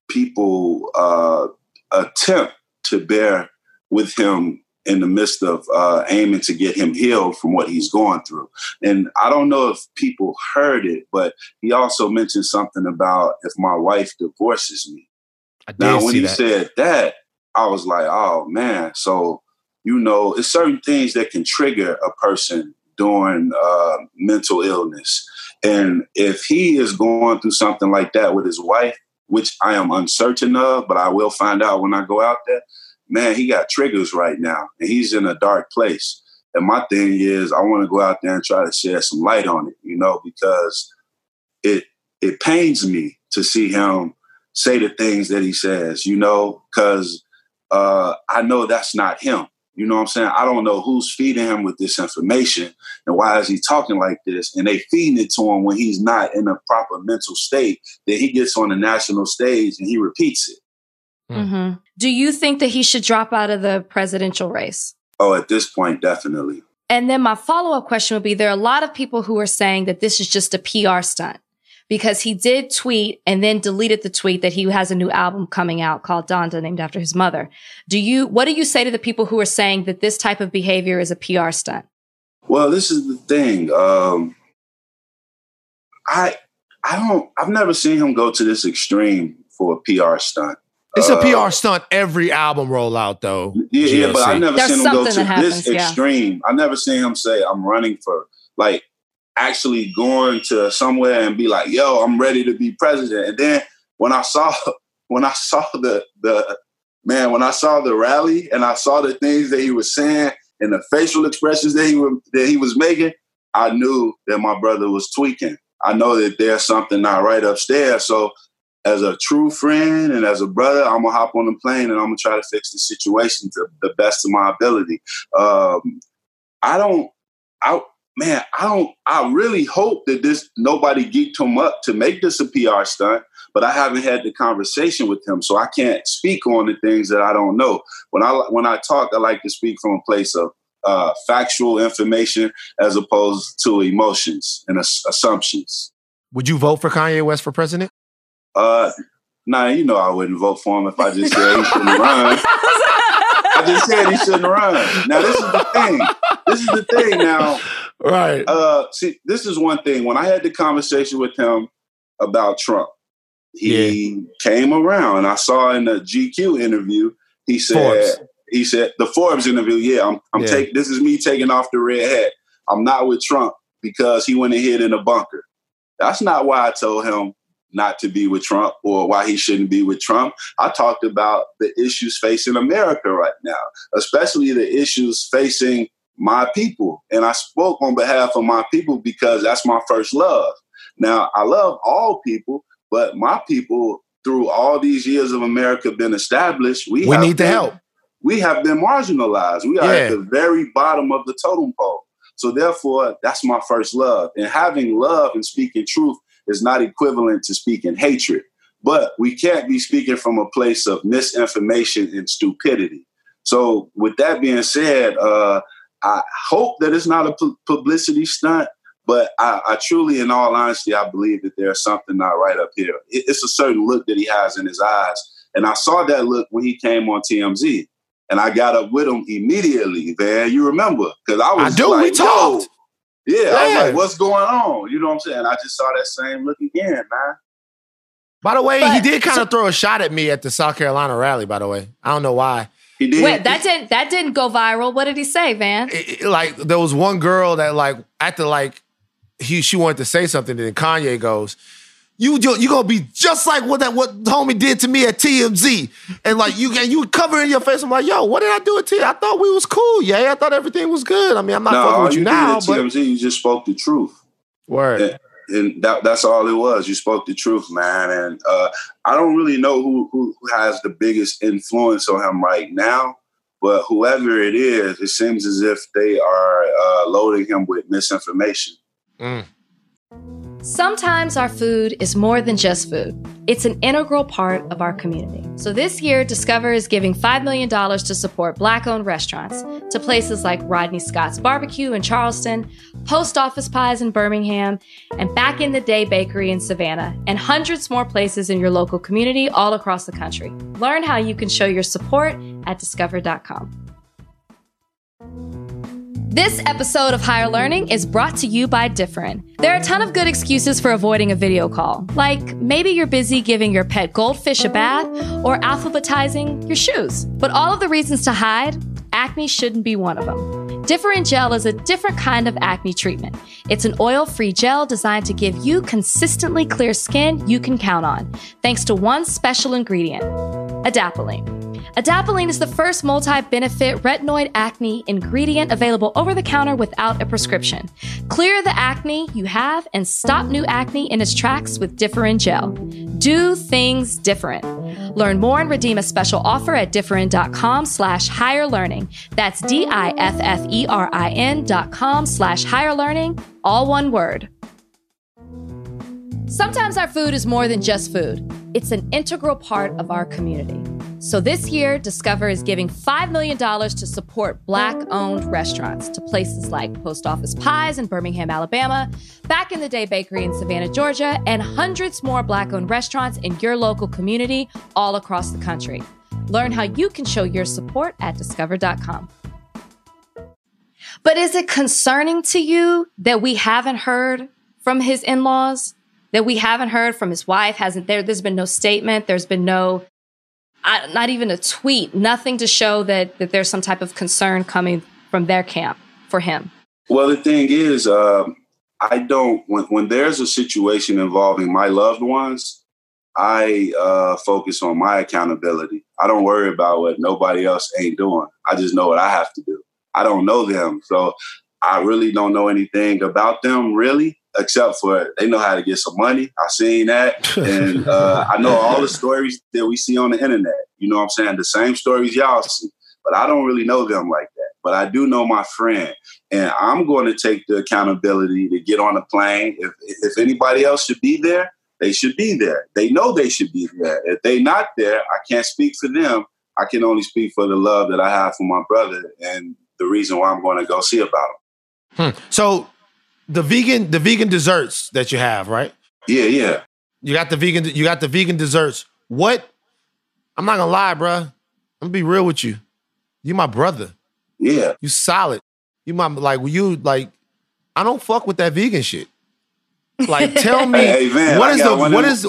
people uh, attempt to bear with him in the midst of uh, aiming to get him healed from what he's going through. And I don't know if people heard it, but he also mentioned something about if my wife divorces me. now, when he that. said that, I was like, oh man. So, you know, it's certain things that can trigger a person during uh, mental illness. And if he is going through something like that with his wife, which I am uncertain of, but I will find out when I go out there, man, he got triggers right now and he's in a dark place. And my thing is, I want to go out there and try to shed some light on it, you know, because it it pains me to see him say the things that he says, you know, because uh, I know that's not him. You know what I'm saying? I don't know who's feeding him with this information and why is he talking like this? And they feeding it to him when he's not in a proper mental state. That he gets on the national stage and he repeats it. Mm-hmm. Do you think that he should drop out of the presidential race? Oh, at this point, definitely. And then my follow up question would be there are a lot of people who are saying that this is just a PR stunt because he did tweet and then deleted the tweet that he has a new album coming out called Donda named after his mother. Do you, what do you say to the people who are saying that this type of behavior is a PR stunt? Well, this is the thing. Um, I, I don't, I've never seen him go to this extreme for a PR stunt. It's a PR uh, stunt every album rollout, though. Yeah, yeah but I never There's seen him go to happens, this extreme. Yeah. I never seen him say, "I'm running for like actually going to somewhere and be like, "Yo, I'm ready to be president." And then when I saw *laughs* when I saw the the man, when I saw the rally and I saw the things that he was saying and the facial expressions that he was that he was making, I knew that my brother was tweaking. I know that there's something not right upstairs. So as a true friend and as a brother, I'm gonna hop on the plane and I'm gonna try to fix the situation to the best of my ability. Um, I don't, I man, I don't. I really hope that this nobody geeked him up to make this a PR stunt. But I haven't had the conversation with him, so I can't speak on the things that I don't know. When I when I talk, I like to speak from a place of uh, factual information as opposed to emotions and assumptions. Would you vote for Kanye West for president? Uh, nah, you know I wouldn't vote for him if I just said he shouldn't run. I just said he shouldn't run. Now this is the thing. This is the thing. Now, right? Uh, see, this is one thing. When I had the conversation with him about Trump, he yeah. came around. I saw in the GQ interview. He said. Forbes. He said the Forbes interview. Yeah, I'm. I'm yeah. taking. This is me taking off the red hat. I'm not with Trump because he went and hid in a bunker. That's not why I told him not to be with Trump or why he shouldn't be with Trump. I talked about the issues facing America right now, especially the issues facing my people. And I spoke on behalf of my people because that's my first love. Now, I love all people, but my people, through all these years of America been established, we, we need been, the help. We have been marginalized. We are yeah. at the very bottom of the totem pole. So therefore, that's my first love. And having love and speaking truth is not equivalent to speaking hatred. But we can't be speaking from a place of misinformation and stupidity. So, with that being said, uh, I hope that it's not a pu- publicity stunt, but I, I, truly, in all honesty, I believe that there's something not right up here. It, it's a certain look that he has in his eyes. And I saw that look when he came on TMZ. And I got up with him immediately, man. You remember? Because I was I do, like, we talked. Yeah, yeah, I was like, what's going on? You know what I'm saying? I just saw that same look again, man. By the way, but, he did kind of so, throw a shot at me at the South Carolina rally. By the way, I don't know why. He did. Wait, that didn't that didn't go viral. What did he say, Van? It, it, like there was one girl that like after like he she wanted to say something, and then Kanye goes, you you gonna be just like what that what homie did to me at TMZ, and like you and you covering your face. I'm like, yo, what did I do to you? I thought we was cool. Yeah, I thought everything was good. I mean, I'm not no, fucking with you, you now. But TMZ, you just spoke the truth. Word. And, and that, that's all it was. You spoke the truth, man. And uh, I don't really know who, who has the biggest influence on him right now, but whoever it is, it seems as if they are uh, loading him with misinformation. Mm. Sometimes our food is more than just food. It's an integral part of our community. So this year, Discover is giving $5 million to support Black owned restaurants to places like Rodney Scott's Barbecue in Charleston, Post Office Pies in Birmingham, and Back in the Day Bakery in Savannah, and hundreds more places in your local community all across the country. Learn how you can show your support at discover.com. This episode of Higher Learning is brought to you by Differin. There are a ton of good excuses for avoiding a video call, like maybe you're busy giving your pet goldfish a bath or alphabetizing your shoes. But all of the reasons to hide, acne shouldn't be one of them. Differin Gel is a different kind of acne treatment. It's an oil free gel designed to give you consistently clear skin you can count on, thanks to one special ingredient, adapalene. Adapalene is the first multi benefit retinoid acne ingredient available over the counter without a prescription. Clear the acne you have and stop new acne in its tracks with Differin Gel. Do things different. Learn more and redeem a special offer at differin.com slash higher learning. That's D I F F E R I N dot com slash higher learning, all one word. Sometimes our food is more than just food, it's an integral part of our community. So this year, Discover is giving $5 million to support Black owned restaurants to places like Post Office Pies in Birmingham, Alabama, Back in the Day Bakery in Savannah, Georgia, and hundreds more Black owned restaurants in your local community all across the country. Learn how you can show your support at discover.com. But is it concerning to you that we haven't heard from his in laws? That we haven't heard from his wife? Hasn't there? There's been no statement. There's been no, uh, not even a tweet. Nothing to show that that there's some type of concern coming from their camp for him. Well, the thing is, um, I don't. When when there's a situation involving my loved ones, I uh, focus on my accountability. I don't worry about what nobody else ain't doing. I just know what I have to do. I don't know them, so I really don't know anything about them really, except for they know how to get some money. I seen that, and *laughs* uh, I know all the stories that we see on the internet. You know what I'm saying? The same stories y'all see, but I don't really know them like that. But I do know my friend, and I'm going to take the accountability to get on a plane. If if anybody else should be there, they should be there. They know they should be there. If they not there, I can't speak for them. I can only speak for the love that I have for my brother and the reason why I'm going to go see about him. Hmm. So the vegan the vegan desserts that you have, right? Yeah, yeah. You got the vegan you got the vegan desserts. What? I'm not gonna lie, bruh. I'm gonna be real with you. You my brother. Yeah. You solid. You my like you like I don't fuck with that vegan shit. Like tell *laughs* me Hey, man, what, is I is got the one what of is.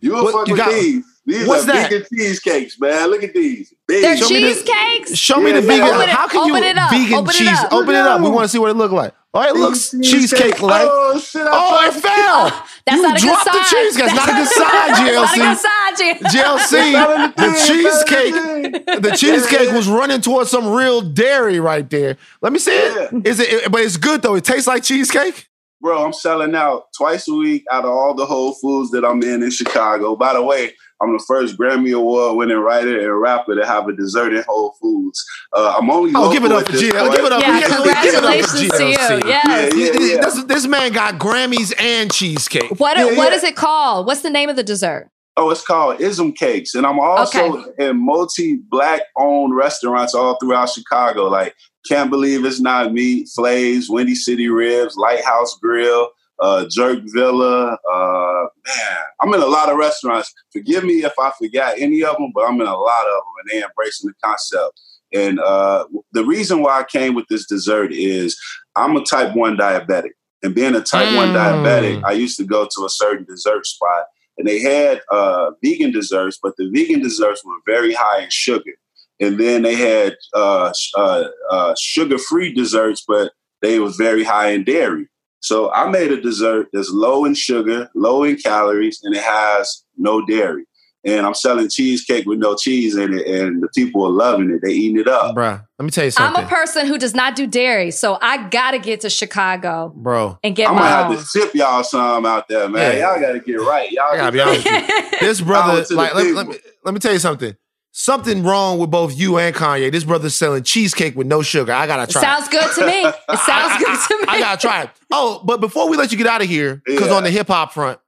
You will What- fuck you with got- these. These what's are that? vegan cheesecakes, man. Look at these. Big. They're Show me the- cheesecakes. show me the Yeah, vegan open it- how can open you it up, vegan open it cheese up. open it up. We want to see what it look like. Oh, it looks cheesecake like. Oh, shit. I Oh, it fell. *laughs* That's you not a good dropped sign. the cheesecake. That's not a good sign, *laughs* That's not a GLC. good sign, G- GLC, Better *laughs* the cheesecake, better than this. the cheesecake was running towards some real dairy right there. Let me see it. Yeah. Is it? But it's good though. It tastes like cheesecake. Bro, I'm selling out twice a week out of all the Whole Foods that I'm in in Chicago. By the way, I'm the first Grammy Award winning writer and rapper to have a dessert in Whole Foods. Uh, I'm only Oh, local give it up at for this GL. point. Give it up. Yeah, Give it up for congratulations to you. GLC. Yes. Yeah, yeah, yeah. This, this man got Grammys and cheesecake. What Yeah, what yeah. is it called? What's the name of the dessert? Oh, it's called Ism Cakes. And I'm also in multi black owned restaurants all throughout Chicago. Like Can't Believe It's Not Meat, Flays, Windy City Ribs, Lighthouse Grill, uh, Jerk Villa. Uh, man, I'm in a lot of restaurants. Forgive me if I forgot any of them, but I'm in a lot of them and they embracing the concept. And uh, the reason why I came with this dessert is I'm a type 1 diabetic. And being a type 1 Mm. diabetic, I used to go to a certain dessert spot and they had uh, vegan desserts, but the vegan desserts were very high in sugar. And then they had uh, uh, uh, sugar-free desserts, but they was very high in dairy. So I made a dessert that's low in sugar, low in calories, and it has no dairy. And I'm selling cheesecake with no cheese in it, and the people are loving it. They eating it up. Bruh, let me tell you something. I'm a person who does not do dairy, so I gotta get to Chicago Bro, and get I'm gonna my have own. to tip y'all some out there, man. Yeah. Y'all got to get right. Y'all I gotta be get- honest with you. This *laughs* brother, Power to the like, let, let me let me tell you something. Something wrong with both you and Kanye. This brother's selling cheesecake with no sugar. I gotta It try. sounds good to me. It *laughs* sounds good to me. I gotta try it. Oh, but before we let you get out of here, because Yeah. on the hip hop front,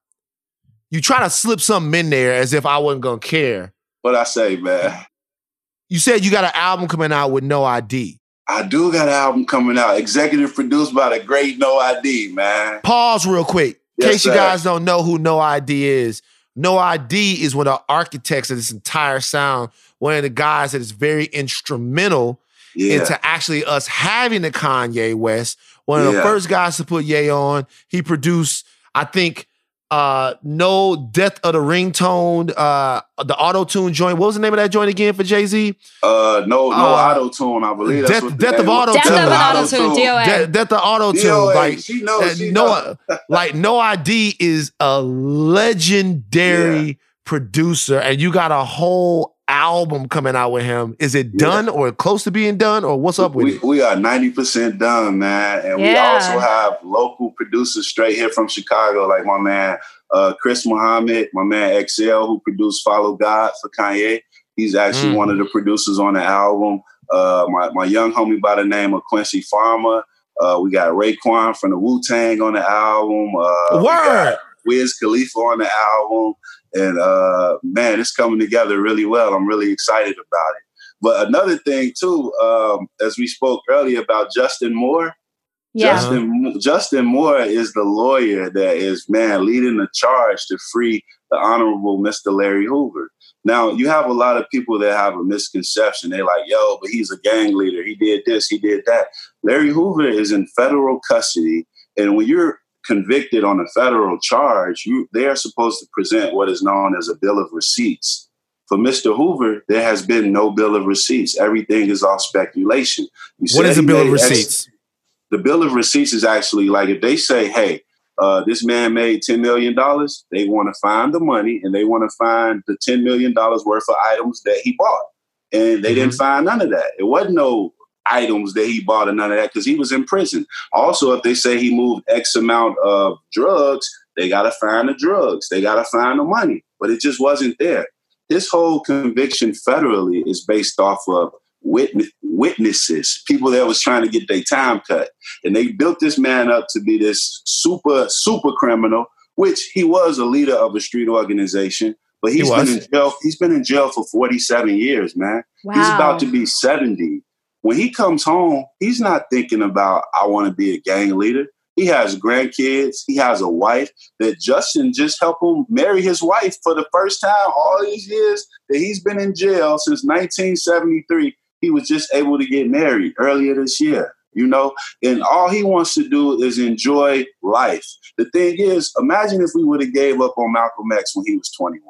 you try to slip something in there as if I wasn't gonna care. What I say, man. You said you got an album coming out with No ID. I do got an album coming out, executive produced by the great No ID, man. Pause real quick. In Yes, case you sir. guys don't know who No ID is, No ID is one of the architects of this entire sound, one of the guys that is very instrumental Yeah. into actually us having the Kanye West. One of the first guys to put Ye on. He produced, I think, uh, No Death of the Ringtone, uh, the auto tune joint. What was the name of that joint again for Jay Z? uh, no, no Uh, auto tune. I believe that's Death- what the Death of. Auto-Tune. Death of Auto-Tune. auto tune, DOA. Death, Death of auto tune. Like, she knows. uh, She no, knows. like No ID is a legendary producer, and you got a whole album coming out with him. Is it done yeah. or close to being done, or what's up with we, it? We are ninety percent done, man, and yeah. we also have local producers straight here from Chicago, like my man uh, Chris Muhammad, my man XL, who produced "Follow God" for Kanye. He's actually mm. one of the producers on the album. Uh, my my young homie by the name of Quincy Farmer. Uh, we got Raekwon from the Wu Tang on the album. Uh, Word. Wiz Khalifa on the album. And uh, man, it's coming together really well. I'm really excited about it. But another thing too, um, as we spoke earlier about Justin Moore. Yeah. Justin Justin Moore is the lawyer that is man leading the charge to free the honorable Mr. Larry Hoover. Now you have a lot of people that have a misconception. They're like, "Yo, but he's a gang leader. He did this. He did that." Larry Hoover is in federal custody, and when you're convicted on a federal charge, you they are supposed to present what is known as a bill of receipts. For Mr. Hoover, there has been no bill of receipts. Everything is all speculation. You what is a bill of receipts? Ex- the bill of receipts is actually like if they say, "Hey, uh, this man made ten million dollars," they want to find the money and they want to find the ten million dollars worth of items that he bought, and they mm-hmm. didn't find none of that. It wasn't no items that he bought and none of that because he was in prison. Also, if they say he moved X amount of drugs, they got to find the drugs. They got to find the money. But it just wasn't there. This whole conviction federally is based off of witness, witnesses, people that was trying to get their time cut. And they built this man up to be this super, super criminal, which he was a leader of a street organization. But he's he been in jail. He's been in jail for 47 years, man. Wow. He's about to be 70 when he comes home, he's not thinking about, I want to be a gang leader. He has grandkids. He has a wife that Justin just helped him marry his wife for the first time all these years that he's been in jail since 1973. He was just able to get married earlier this year, you know, and all he wants to do is enjoy life. The thing is, imagine if we would have gave up on Malcolm X when he was 21.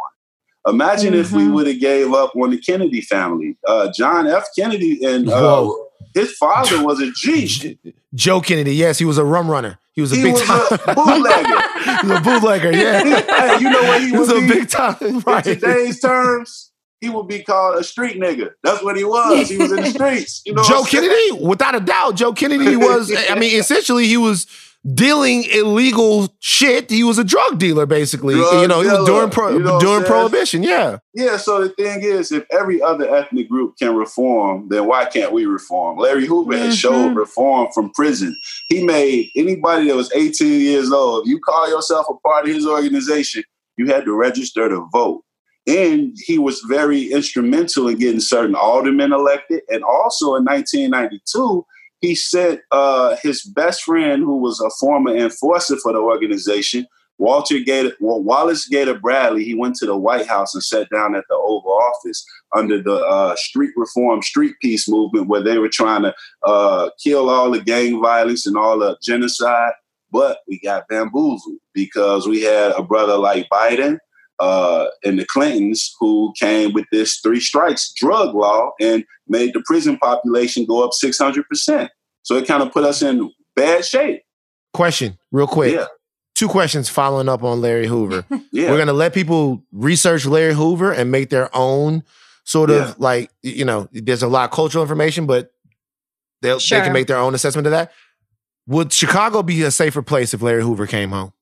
Imagine mm-hmm. if we mm-hmm. would have gave up on the Kennedy family. Uh, John F. Kennedy and uh, his father was a G. *laughs* Joe Kennedy, yes, he was a rum runner. He was a he big was time a *laughs* bootlegger. he was a bootlegger, yeah. *laughs* hey, you know what he, he was a big time. Right. In today's terms, he would be called a street nigga. That's what he was. He was in the streets. You know Joe Kennedy, without a doubt, Joe Kennedy was. I mean, essentially, he was dealing illegal shit. He was a drug dealer, basically. Drug you know, he was during pro- you know during prohibition. Yeah. Yeah. So the thing is, if every other ethnic group can reform, then why can't we reform? Larry Hoover mm-hmm. has showed reform from prison. He made anybody that was 18 years old. If you call yourself a part of his organization, you had to register to vote. And he was very instrumental in getting certain aldermen elected. And also in 1992, he sent uh, his best friend, who was a former enforcer for the organization, Walter Gator, Wallace Gator Bradley. He went to the White House and sat down at the Oval Office under the uh, street reform, street peace movement, where they were trying to uh, kill all the gang violence and all the genocide. But we got bamboozled because we had a brother like Biden uh, and the Clintons who came with this three strikes drug law and made the prison population go up 600%. So it kind of put us in bad shape. Question, real quick. Yeah. Two questions following up on Larry Hoover. *laughs* yeah. We're going to let people research Larry Hoover and make their own sort of yeah. like, you know, there's a lot of cultural information, but they sure. they can make their own assessment of that. Would Chicago be a safer place if Larry Hoover came home?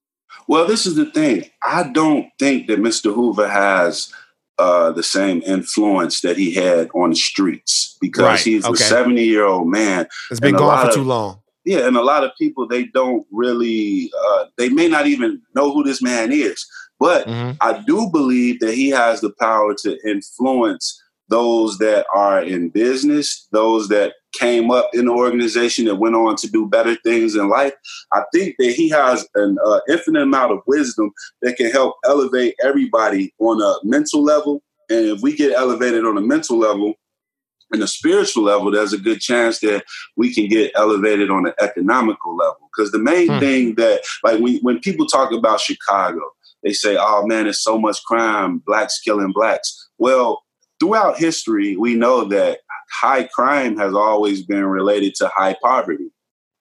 Well, this is the thing. I don't think that Mr. Hoover has uh, the same influence that he had on the streets because right. he's okay. a 70 year old man. It's been gone for of, too long. Yeah, and a lot of people they don't really uh, they may not even know who this man is. But mm-hmm. I do believe that he has the power to influence those that are in business, those that came up in the organization that went on to do better things in life. I think that he has an uh, infinite amount of wisdom that can help elevate everybody on a mental level. And if we get elevated on a mental level, and a spiritual level, there's a good chance that we can get elevated on an economical level. Because the main hmm. thing that, like, when, when people talk about Chicago, they say, oh man, there's so much crime, blacks killing blacks. Well, throughout history, we know that high crime has always been related to high poverty.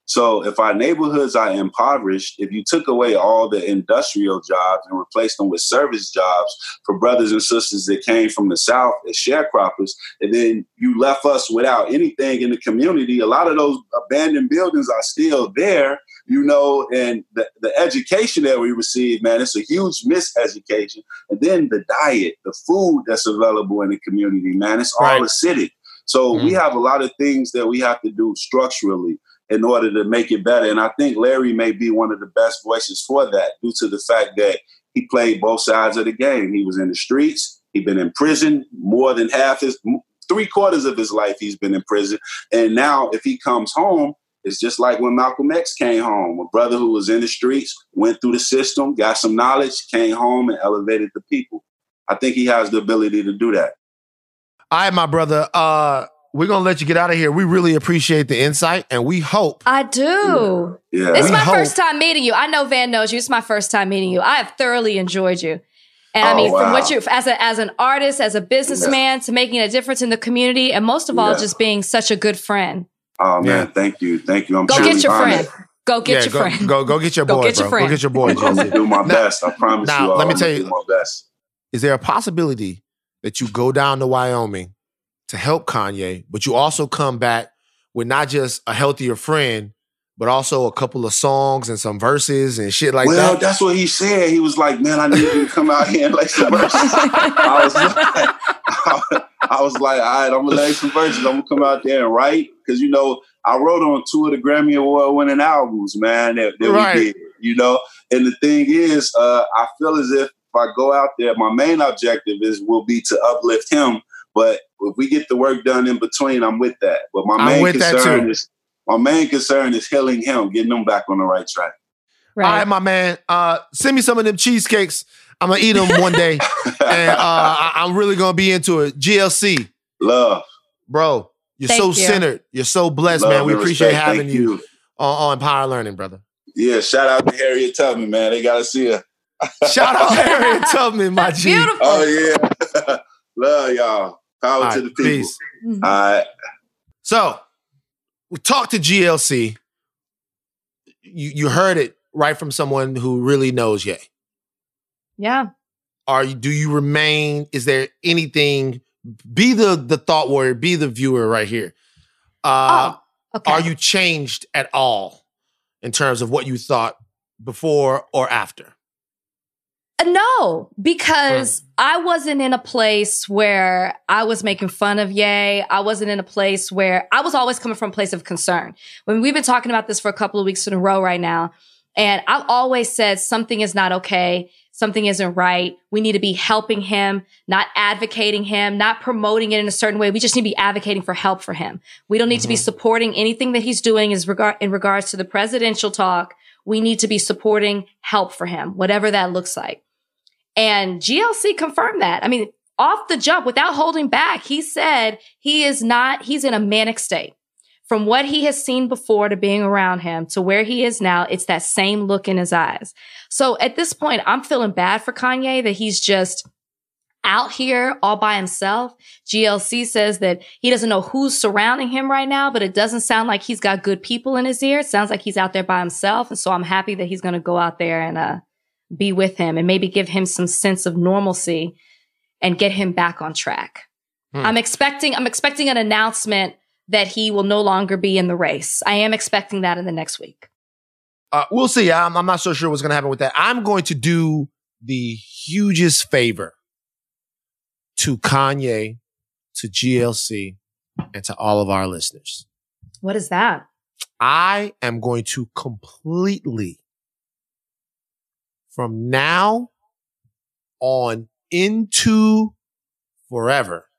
So if our neighborhoods are impoverished, if you took away all the industrial jobs and replaced them with service jobs for brothers and sisters that came from the South as sharecroppers, and then you left us without anything in the community, a lot of those abandoned buildings are still there, you know, and the, the education that we receive, man, it's a huge miseducation. And then the diet, the food that's available in the community, man, it's all Right. acidic. So we Mhm. have a lot of things that we have to do structurally in order to make it better. And I think Larry may be one of the best voices for that due to the fact that he played both sides of the game. He was in the streets, he'd been in prison more than half his three quarters of his life he's been in prison. And now if he comes home, it's just like when Malcolm X came home, a brother who was in the streets, went through the system, got some knowledge, came home and elevated the people. I think he has the ability to do that. All right, my brother. Uh, we're gonna let you get out of here. We really appreciate the insight, and we hope. I do. Yeah. It's We my hope- first time meeting you. I know Van knows you. It's my first time meeting you. I have thoroughly enjoyed you. And I Oh, mean, from what you as a as an artist, as a businessman, to making a difference in the community, and most of all, Yeah. just being such a good friend. Oh man, Yeah. thank you. Thank you. I'm Go get your honored. friend. Go get yeah, your go, friend. Go, go get your Go boy, get your bro. friend. Go get your boy. I'm gonna do my Now- best. I promise now, you. let me I'm tell you- do my best. Is there a possibility that you go down to Wyoming to help Kanye, but you also come back with not just a healthier friend, but also a couple of songs and some verses and shit like well, that? Well, that's what he said. He was like, "Man, I need you to come out here and lay some *laughs* verses." I was like, *laughs* I was like, "All right, I'm gonna lay some verses. I'm gonna come out there and write." Because you know, I wrote on two of the Grammy Award winning albums, man. That, that Right. we did, you know. And the thing is, uh, I feel as if if I go out there, my main objective is will be to uplift him. But if we get the work done in between, I'm with that. But my I'm main with that concern too. is my main concern is healing him, getting him back on the right track. All right, my man. Uh, send me some of them cheesecakes. I'm gonna eat them one day, *laughs* and uh, I- I'm really gonna be into it. GLC, Love. bro, you're Thank so you. centered. You're so blessed, Love man. We appreciate respect. having Thank you, on, on Higher Learning, brother. Yeah, shout out to Harriet Tubman, man. They gotta see her. Shout out Harriet Tubman, my G. Beautiful. Oh yeah. *laughs* Love y'all. Power All to the people. peace. Mhm. All right. So we talked to GLC. You you heard it right from someone who really knows Ye. Yeah. Are you do you remain? Is there anything? Be the the thought warrior, be the viewer right here. Uh oh. Okay. are you changed at all in terms of what you thought before or after? Uh, No, because I wasn't in a place where I was making fun of Ye. I wasn't in a place where I was always coming from a place of concern. When we've been talking about this for a couple of weeks in a row right now, and I've always said something is not okay. Something isn't right. We need to be helping him, not advocating him, not promoting it in a certain way. We just need to be advocating for help for him. We don't need to be Mhm. supporting anything that he's doing is regard in regards to the presidential talk. We need to be supporting help for him, whatever that looks like. And GLC confirmed that. I mean, off the jump, without holding back, he said he is not, he's in a manic state. From what he has seen before to being around him to where he is now, it's that same look in his eyes. So at this point, I'm feeling bad for Kanye that he's just out here all by himself. GLC says that he doesn't know who's surrounding him right now, but it doesn't sound like he's got good people in his ear. It sounds like he's out there by himself. And so I'm happy that he's going to go out there and, uh, be with him and maybe give him some sense of normalcy and get him back on track. Hmm. I'm expecting I'm expecting an announcement that he will no longer be in the race. I am expecting that in the next week. Uh, we'll see. I'm, I'm not so sure what's going to happen with that. I'm going to do the hugest favor to Kanye, to GLC, and to all of our listeners. What is that? I am going to completely, from now on into forever,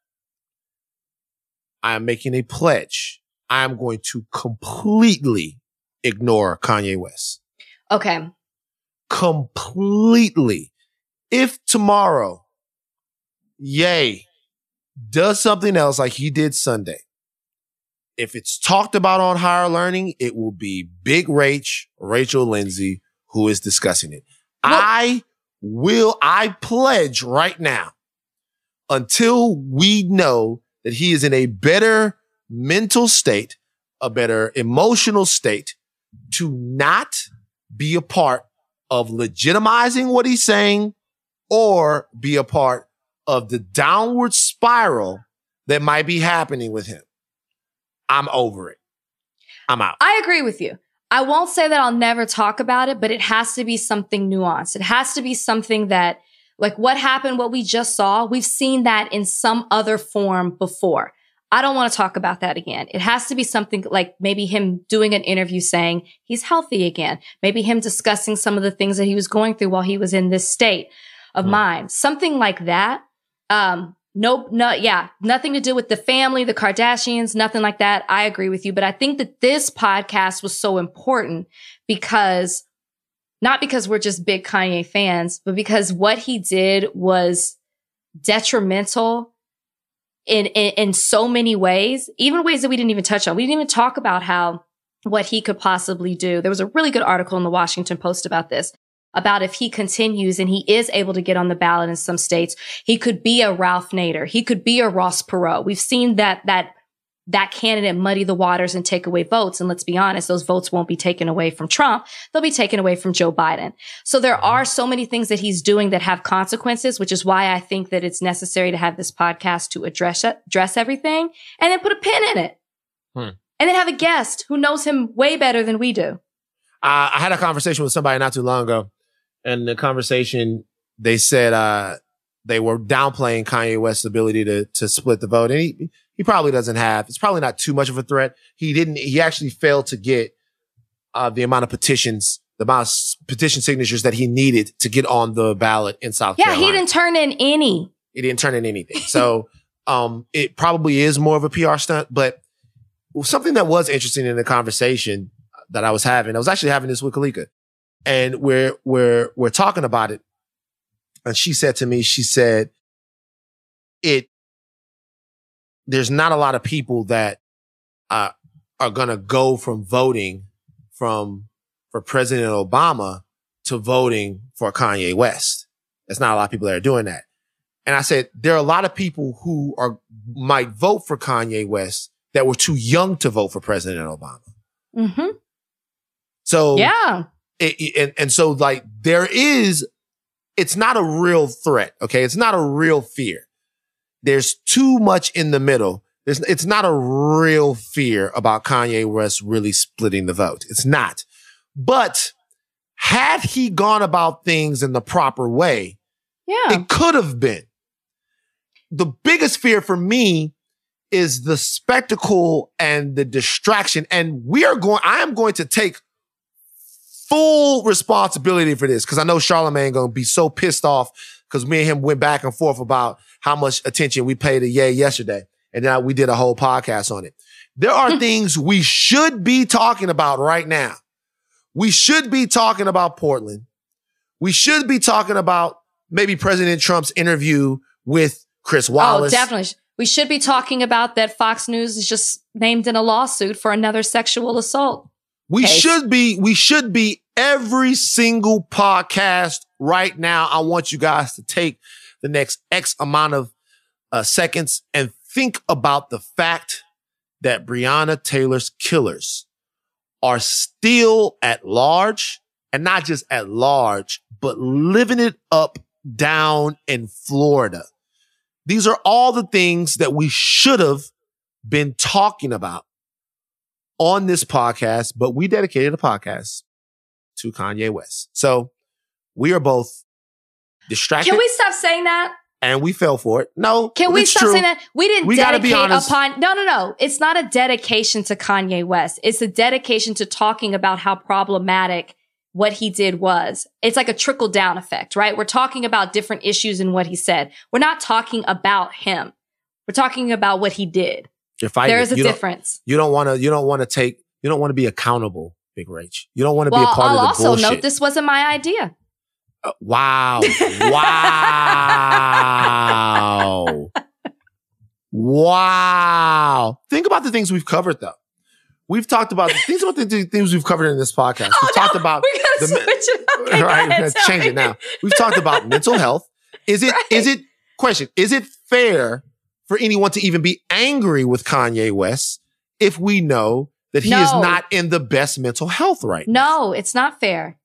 I am making a pledge. I am going to completely ignore Kanye West. Okay. Completely. If tomorrow, Ye, does something else like he did Sunday, if it's talked about on higher learning, it will be Big Rach, Rachel Lindsay, who is discussing it. Well- I will, I pledge right now until we know that he is in a better mental state, a better emotional state to not be a part of legitimizing what he's saying or be a part of the downward spiral that might be happening with him. I'm over it. I'm out. I agree with you. I won't say that I'll never talk about it, but it has to be something nuanced. It has to be something that, like what happened, what we just saw, we've seen that in some other form before. I don't want to talk about that again. It has to be something like maybe him doing an interview saying he's healthy again. Maybe him discussing some of the things that he was going through while he was in this state of mm. mind. Something like that. Um, Nope, no, yeah, nothing to do with the family, the Kardashians, nothing like that. I agree with you. But I think that this podcast was so important because not because we're just big Kanye fans, but because what he did was detrimental in, in, in so many ways, even ways that we didn't even touch on. We didn't even talk about how what he could possibly do. There was a really good article in the Washington Post about this about if he continues and he is able to get on the ballot in some states, he could be a Ralph Nader. He could be a Ross Perot. We've seen that, that, that candidate muddy the waters and take away votes. And let's be honest, those votes won't be taken away from Trump. They'll be taken away from Joe Biden. So there are so many things that he's doing that have consequences, which is why I think that it's necessary to have this podcast to address, address everything and then put a pin in it. Hmm. And then have a guest who knows him way better than we do. Uh, I had a conversation with somebody not too long ago and the conversation they said uh, they were downplaying Kanye West's ability to to split the vote, and he he probably doesn't have. It's probably not too much of a threat. He didn't. He actually failed to get uh, the amount of petitions, the amount of petition signatures that he needed to get on the ballot in South yeah, Carolina. Yeah, he didn't turn in any. He didn't turn in anything. *laughs* So um, it probably is more of a PR stunt. But something that was interesting in the conversation that I was having, I was actually having this with Kalika and we're we're we're talking about it. And she said to me she said it there's not a lot of people that uh, are going to go from voting from for president obama to voting for kanye west. There's not a lot of people that are doing that. And i said there are a lot of people who are might vote for kanye west that were too young to vote for president obama. Mm-hmm. so yeah it, and, and so like there is, it's not a real threat. Okay. It's not a real fear. There's too much in the middle. There's, it's not a real fear about Kanye West really splitting the vote. It's not. But had he gone about things in the proper way, yeah, it could have been. The biggest fear for me is the spectacle and the distraction. And we are going, I am going to take full responsibility for this because I know Charlemagne gonna be so pissed off because me and him went back and forth about how much attention we paid to Ye yesterday, and now we did a whole podcast on it. There are hmm. things we should be talking about right now. We should be talking about Portland. We should be talking about maybe President Trump's interview with Chris oh, Wallace. Oh, definitely. We should be talking about that Fox News is just named in a lawsuit for another sexual assault. We case. should be, we should be every single podcast right now. I want you guys to take the next X amount of uh, seconds and think about the fact that Breonna Taylor's killers are still at large and not just at large, but living it up down in Florida. These are all the things that we should have been talking about on this podcast, but we dedicated a podcast to Kanye West. So we are both distracted. Can we stop saying that? And we fell for it. No. Can we stop true. saying that? We didn't we dedicate upon, no, no, no. It's not a dedication to Kanye West. It's a dedication to talking about how problematic what he did was. It's like a trickle down effect, right? We're talking about different issues in what he said. We're not talking about him. We're talking about what he did. You're fighting. There is a you difference. You don't want to. You don't want to take. You don't want to be accountable, Big Rach. You don't want to well, be a part I'll of the also bullshit. Also note this wasn't my idea. Uh, wow! *laughs* wow! wow! Think about the things we've covered, though. We've talked about things about the things we've covered in this podcast. Oh, we've no, talked about we gotta the, switch it up. Okay, right, ahead, change it now. We've talked about mental health. Is it? Right. Is it? Question: Is it fair for anyone to even be angry with Kanye West if we know that he is not in the best mental health right now. No, it's not fair.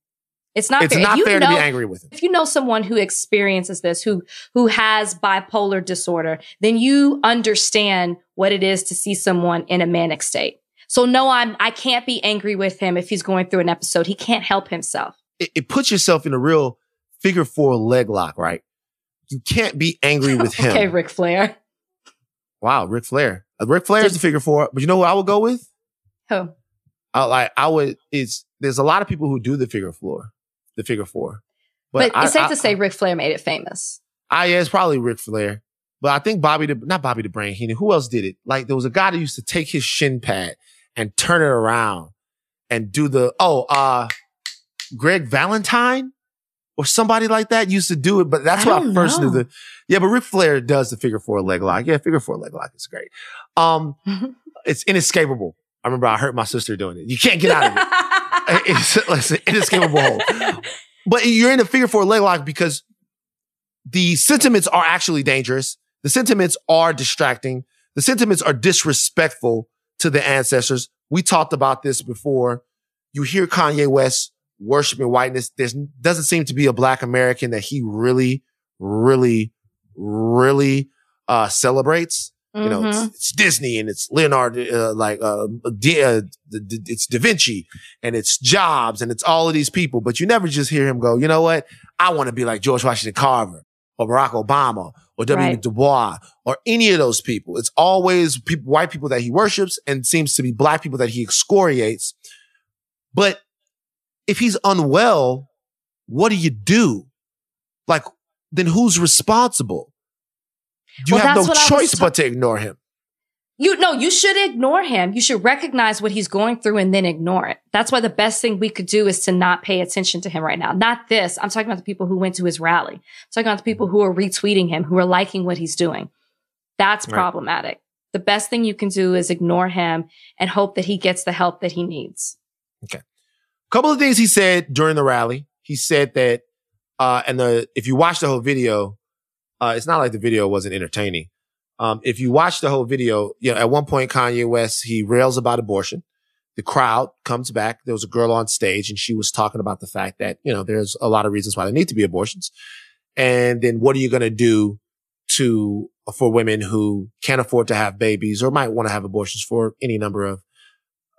It's not it's fair. not fair know, to be angry with him. If you know someone who experiences this, who who has bipolar disorder, then you understand what it is to see someone in a manic state. So no, I'm I can't be angry with him if he's going through an episode. He can't help himself. It, it puts yourself in a real figure four leg lock, right? You can't be angry with *laughs* him. okay, Ric Flair. Wow, Ric Flair. Uh, Ric Flair is the figure four, but you know who I would go with? Who? I, like I would. It's there's a lot of people who do the figure four the figure four. But, but it's I, safe I, to say Ric Flair made it famous. I yeah, it's probably Ric Flair. But I think Bobby the not Bobby the Brain Heenan. Who else did it? Like there was a guy that used to take his shin pad and turn it around and do the oh uh Greg Valentine or somebody like that used to do it. But that's what I first know. knew the yeah. But Ric Flair does the figure four leg lock. Yeah, figure four leg lock is great. Um, *laughs* it's inescapable. I remember I hurt my sister doing it. You can't get out of *laughs* it. it's, an inescapable hole. *laughs* But you're in a figure four leg lock because the sentiments are actually dangerous. The sentiments are distracting. The sentiments are disrespectful to the ancestors. We talked about this before. You hear Kanye West worshiping whiteness. There doesn't seem to be a black American that he really, really, really uh, celebrates. You know, it's, mm-hmm. it's, Disney and it's Leonardo, uh, like, uh, D, uh, it's Da Vinci and it's Jobs and it's all of these people, but you never just hear him go, you know what? I want to be like George Washington Carver or Barack Obama or W. Right. Du Bois or any of those people. It's always people, white people that he worships and seems to be black people that he excoriates. But if he's unwell, what do you do? Like, then who's responsible? You well, have no choice ta- but to ignore him. You no, you should ignore him. You should recognize what he's going through and then ignore it. That's why the best thing we could do is to not pay attention to him right now. Not this. I'm talking about the people who went to his rally. I'm talking about the people who are retweeting him, who are liking what he's doing. That's right. problematic. The best thing you can do is ignore him and hope that he gets the help that he needs. Okay. A couple of things he said during the rally. He said that uh and the if you watch the whole video, uh, it's not like the video wasn't entertaining. Um, if you watch the whole video, you know, at one point, Kanye West, he rails about abortion. The crowd comes back. There was a girl on stage and she was talking about the fact that, you know, there's a lot of reasons why there need to be abortions. And then what are you going to do to, for women who can't afford to have babies or might want to have abortions for any number of,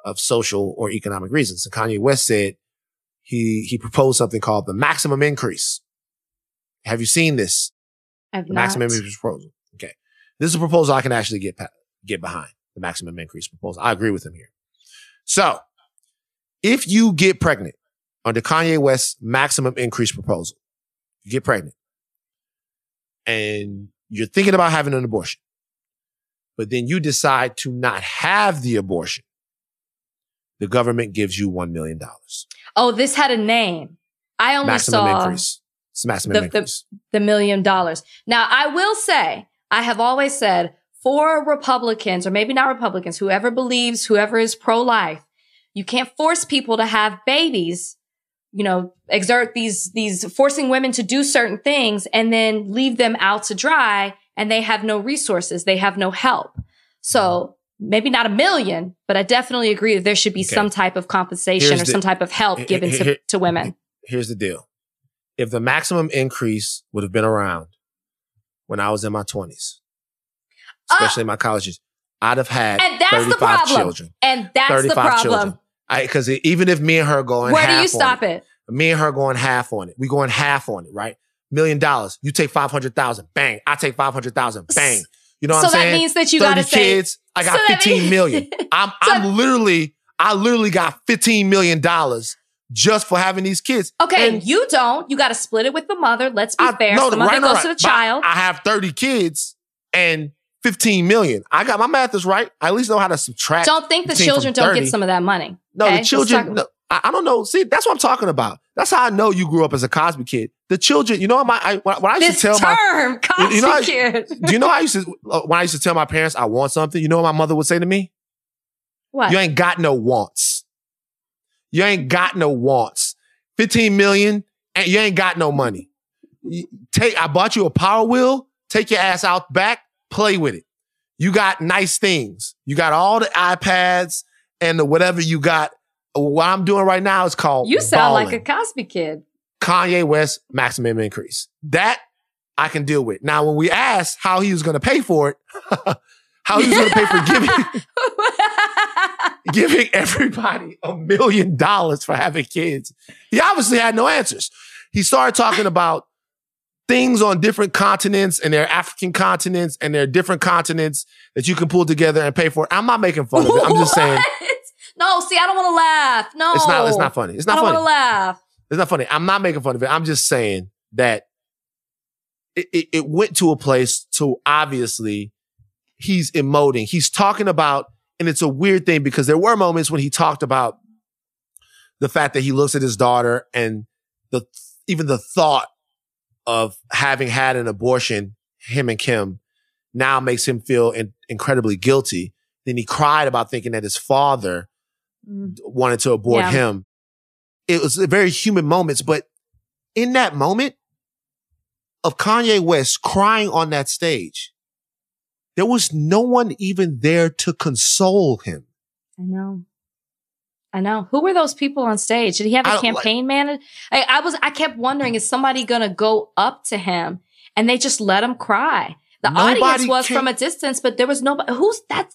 of social or economic reasons? And Kanye West said he, he proposed something called the maximum increase. Have you seen this? I've maximum not. increase proposal. Okay. This is a proposal I can actually get, get behind the maximum increase proposal. I agree with him here. So if you get pregnant under Kanye West's maximum increase proposal, you get pregnant and you're thinking about having an abortion, but then you decide to not have the abortion, the government gives you $1 million. Oh, this had a name. I only maximum saw increase. Maximum the. The, the million dollars. Now, I will say, I have always said for Republicans, or maybe not Republicans, whoever believes, whoever is pro life, you can't force people to have babies, you know, exert these, these forcing women to do certain things and then leave them out to dry and they have no resources. They have no help. So maybe not a million, but I definitely agree that there should be okay. some type of compensation here's or the, some type of help given here, to, to women. Here's the deal if the maximum increase would have been around when I was in my 20s, especially uh, in my colleges, I'd have had and that's 35 the problem. children. And that's the problem. Because even if me and her going Where do you stop it, it? Me and her going half on it. We going half on it, right? Million dollars. You take 500,000. Bang. I take 500,000. Bang. You know what so I'm saying? So that means that you got to say. kids. I got so 15 means- million. *laughs* I'm, I'm literally, I literally got 15 million dollars just for having these kids. Okay, and you don't. You got to split it with the mother. Let's be I, fair. No, the mother right, goes right. to the child. I have 30 kids and 15 million. I got my math is right. I at least know how to subtract. Don't think the children don't get some of that money. No, okay? the children. No, I, I, don't know. See, that's what I'm talking about. That's how I know you grew up as a Cosby kid. The children, you know, my I, when, when I used this to tell term, *laughs* my Cosby you know, I, kid. do you know how I used to uh, when I used to tell my parents I want something? You know what my mother would say to me? What? You ain't got no wants. You ain't got no wants. 15 million and you ain't got no money. Take, I bought you a power wheel. Take your ass out back, play with it. You got nice things. You got all the iPads and the whatever you got. What I'm doing right now is called You sound balling. like a Cosby kid. Kanye West maximum increase. That I can deal with. Now, when we asked how he was going to pay for it, *laughs* how he was going to pay for giving *laughs* *laughs* giving everybody a million dollars for having kids, he obviously had no answers. He started talking about things on different continents and their African continents and their different continents that you can pull together and pay for. I'm not making fun of it. I'm just *laughs* saying No, see, I don't want to laugh. No, it's not. It's not funny. It's I not don't funny. want to laugh. It's not funny. I'm not making fun of it. I'm just saying that it, it, it went to a place to obviously he's emoting. He's talking about, and it's a weird thing because there were moments when he talked about the fact that he looks at his daughter and the even the thought of having had an abortion, him and Kim, now makes him feel in, incredibly guilty. Then he cried about thinking that his father Mm. wanted to abort Yeah. him. It was a very human moments, but in that moment of Kanye West crying on that stage, there was no one even there to console him. I know. I know. Who were those people on stage? Did he have I a like- campaign manager? I, I was. I kept wondering: Is somebody gonna go up to him and they just let him cry? The audience was came- from a distance, but there was nobody. Who's that?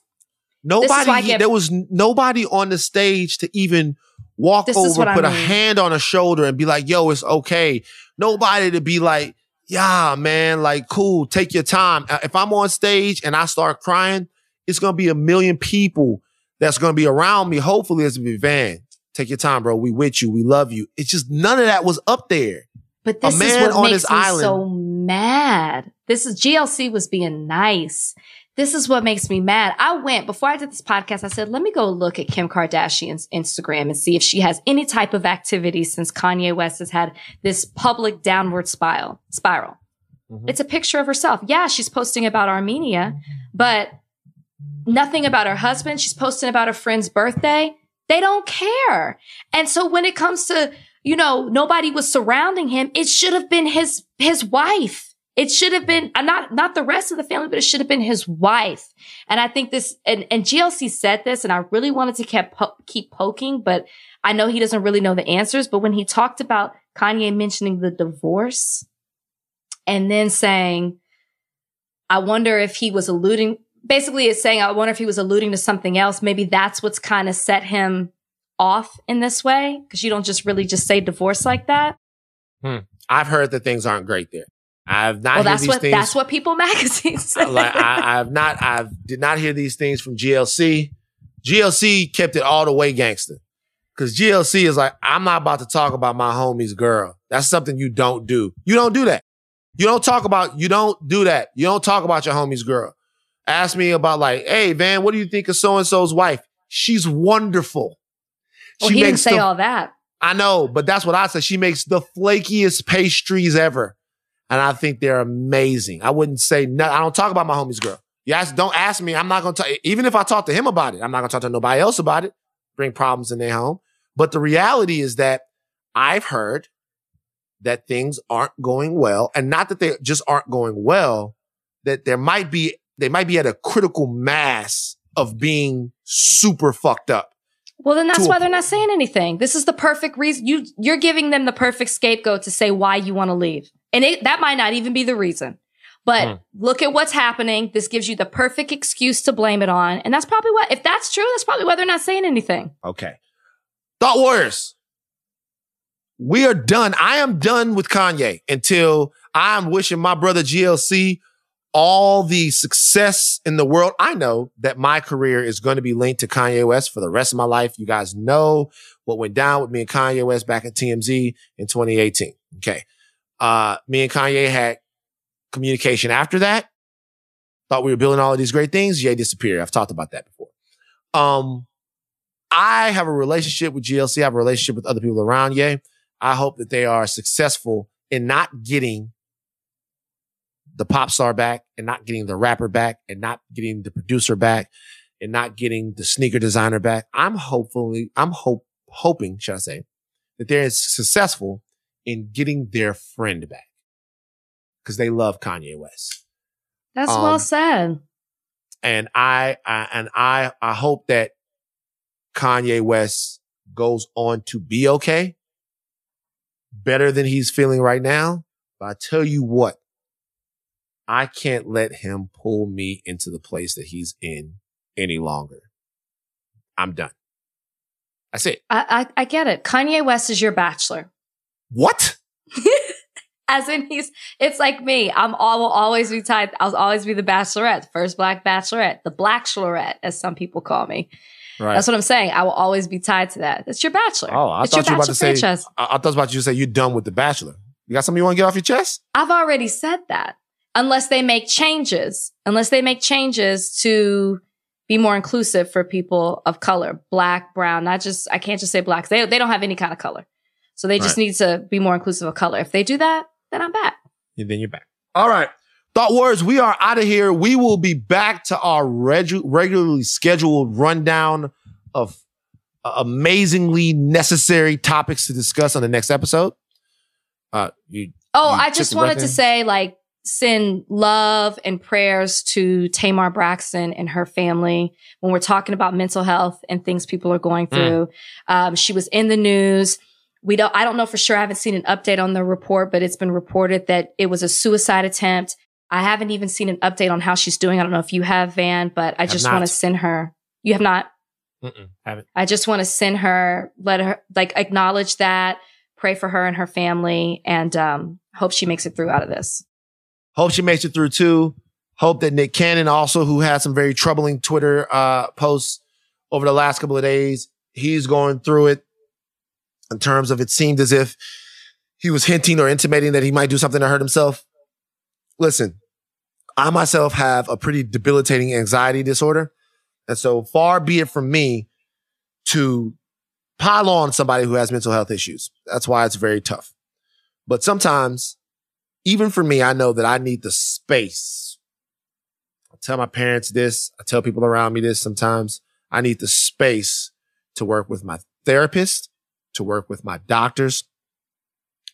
Nobody, get- there was nobody on the stage to even walk over, what I put a hand on a shoulder and be like, yo, it's okay. Nobody to be like, yeah, man, like, cool, take your time. Uh, If I'm on stage and I start crying, it's going to be a million people that's going to be around me. Hopefully, it's to be Van. Take your time, bro. We with you. We love you. It's just none of that was up there. But A this is what on makes his me island. so mad. This is GLC was being nice. This is what makes me mad. I went before I did this podcast. I said, let me go look at Kim Kardashian's Instagram and see if she has any type of activity since Kanye West has had this public downward spiral. Spiral. Mhm. It's a picture of herself. Yeah, she's posting about Armenia, but nothing about her husband. She's posting about her friend's birthday. They don't care. And so when it comes to, you know, nobody was surrounding him, it should have been his his wife. It should have been uh, not not the rest of the family, but it should have been his wife. And I think this and, and GLC said this, and I really wanted to keep po- keep poking, but I know he doesn't really know the answers. But when he talked about Kanye mentioning the divorce, and then saying, I wonder if he was alluding, basically, it's saying, I wonder if he was alluding to something else. Maybe that's what's kind of set him off in this way. Cause you don't just really just say divorce like that. I've heard that things aren't great there. I've not well, that's these what, things. that's what People Magazine *laughs* *laughs* said. like I, I've not, I've did not hear these things from GLC. GLC kept it all the way gangster. Cause GLC is like, I'm not about to talk about my homie's girl. That's something you don't do. You don't do that. You don't talk about, you don't do that. You don't talk about your homie's girl. Ask me about like, hey, Van, what do you think of so-and-so's wife? She's wonderful. well, he didn't say the- all that. I know, but that's what I said. She makes the flakiest pastries ever. And I think they're amazing. I wouldn't say no. I don't talk about my homie's girl. Yes, don't ask me. I'm not going to talk. Even if I talk to him about it, I'm not going to talk to nobody else about it. Bring problems in their home. But the reality is that I've heard that things aren't going well and not that they just aren't going well, that there might be, they might be at a critical mass of being super fucked up. Well, then that's why they're not saying anything. This is the perfect reason. You you're giving them the perfect scapegoat to say why you want to leave, and it, that might not even be the reason. But Hmm. look at what's happening. This gives you the perfect excuse to blame it on, and that's probably what. If that's true, that's probably why they're not saying anything. Okay. Thought Warriors. We are done. I am done with Kanye until I'm wishing my brother GLC all the success in the world. I know that my career is going to be linked to Kanye West for the rest of my life. You guys know what went down with me and Kanye West back at TMZ in 2018. Okay. Uh, me and Kanye had communication after that. Thought we were building all of these great things. Ye disappeared. I've talked about that before. Um, I have a relationship with GLC. I have a relationship with other people around Ye. I hope that they are successful in not getting the pop star back and not getting the rapper back and not getting the producer back and not getting the sneaker designer back. I'm hopefully, I'm hope, hoping, should I say, that they're successful in getting their friend back because they love Kanye West. That's Um, well said. and I, I and I I hope that Kanye West goes on to be okay, better than he's feeling right now. But I tell you what, I can't let him pull me into the place that he's in any longer. I'm done. That's it. I, I, I get it. Kanye West is your bachelor. What? *laughs* As in he's it's like me. I'm all will always be tied. I'll always be the bachelorette, first black bachelorette, the black bachelorette, as some people call me. Right. That's what I'm saying. I will always be tied to that. It's your bachelor. Oh, I it's thought you were about to say. franchise. I, I thought about you to say you're done with the Bachelor. You got something you want to get off your chest? I've already said that. Unless they make changes, unless they make changes to be more inclusive for people of color, black, brown, not just, I can't just say black. They, they don't have any kind of color. So they just Right. need to be more inclusive of color. If they do that, then I'm back. And then you're back. All right. Thought words, we are out of here. We will be back to our regu- regularly scheduled rundown of uh, amazingly necessary topics to discuss on the next episode. Uh, you, Oh, You I just wanted to say, like, send love and prayers to Tamar Braxton and her family when we're talking about mental health and things people are going Mm. through. Um, she was in the news. We don't, I don't know for sure. I haven't seen an update on the report, but it's been reported that it was a suicide attempt. I haven't even seen an update on how she's doing. I don't know if you have, Van, but I Have just want to send her. You have not? mm-mm, haven't. I just want to send her, let her like acknowledge that, pray for her and her family, and um, hope she makes it through out of this. Hope she makes it through too. Hope that Nick Cannon also, who had some very troubling Twitter uh, posts over the last couple of days, he's going through it in terms of it seemed as if he was hinting or intimating that he might do something to hurt himself. Listen, I myself have a pretty debilitating anxiety disorder. And so far be it from me to pile on somebody who has mental health issues. That's why it's very tough. But sometimes even for me, I know that I need the space. I tell my parents this. I tell people around me this sometimes. I need the space to work with my therapist, to work with my doctors,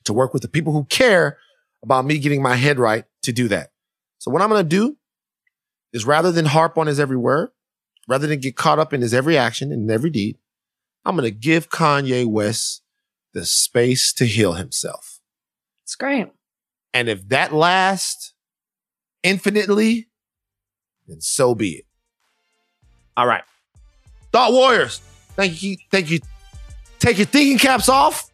to work with the people who care about me getting my head right to do that. So what I'm going to do is rather than harp on his every word, rather than get caught up in his every action and every deed, I'm going to give Kanye West the space to heal himself. It's great. And if that lasts infinitely, then so be it. All right. Thought Warriors, thank you. Thank you. Take your thinking caps off,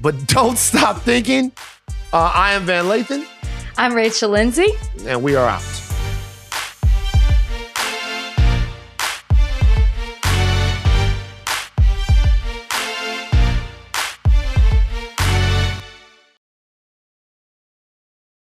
but *laughs* don't stop thinking. Uh, I am Van Lathan, I'm Rachel Lindsay. and we are out.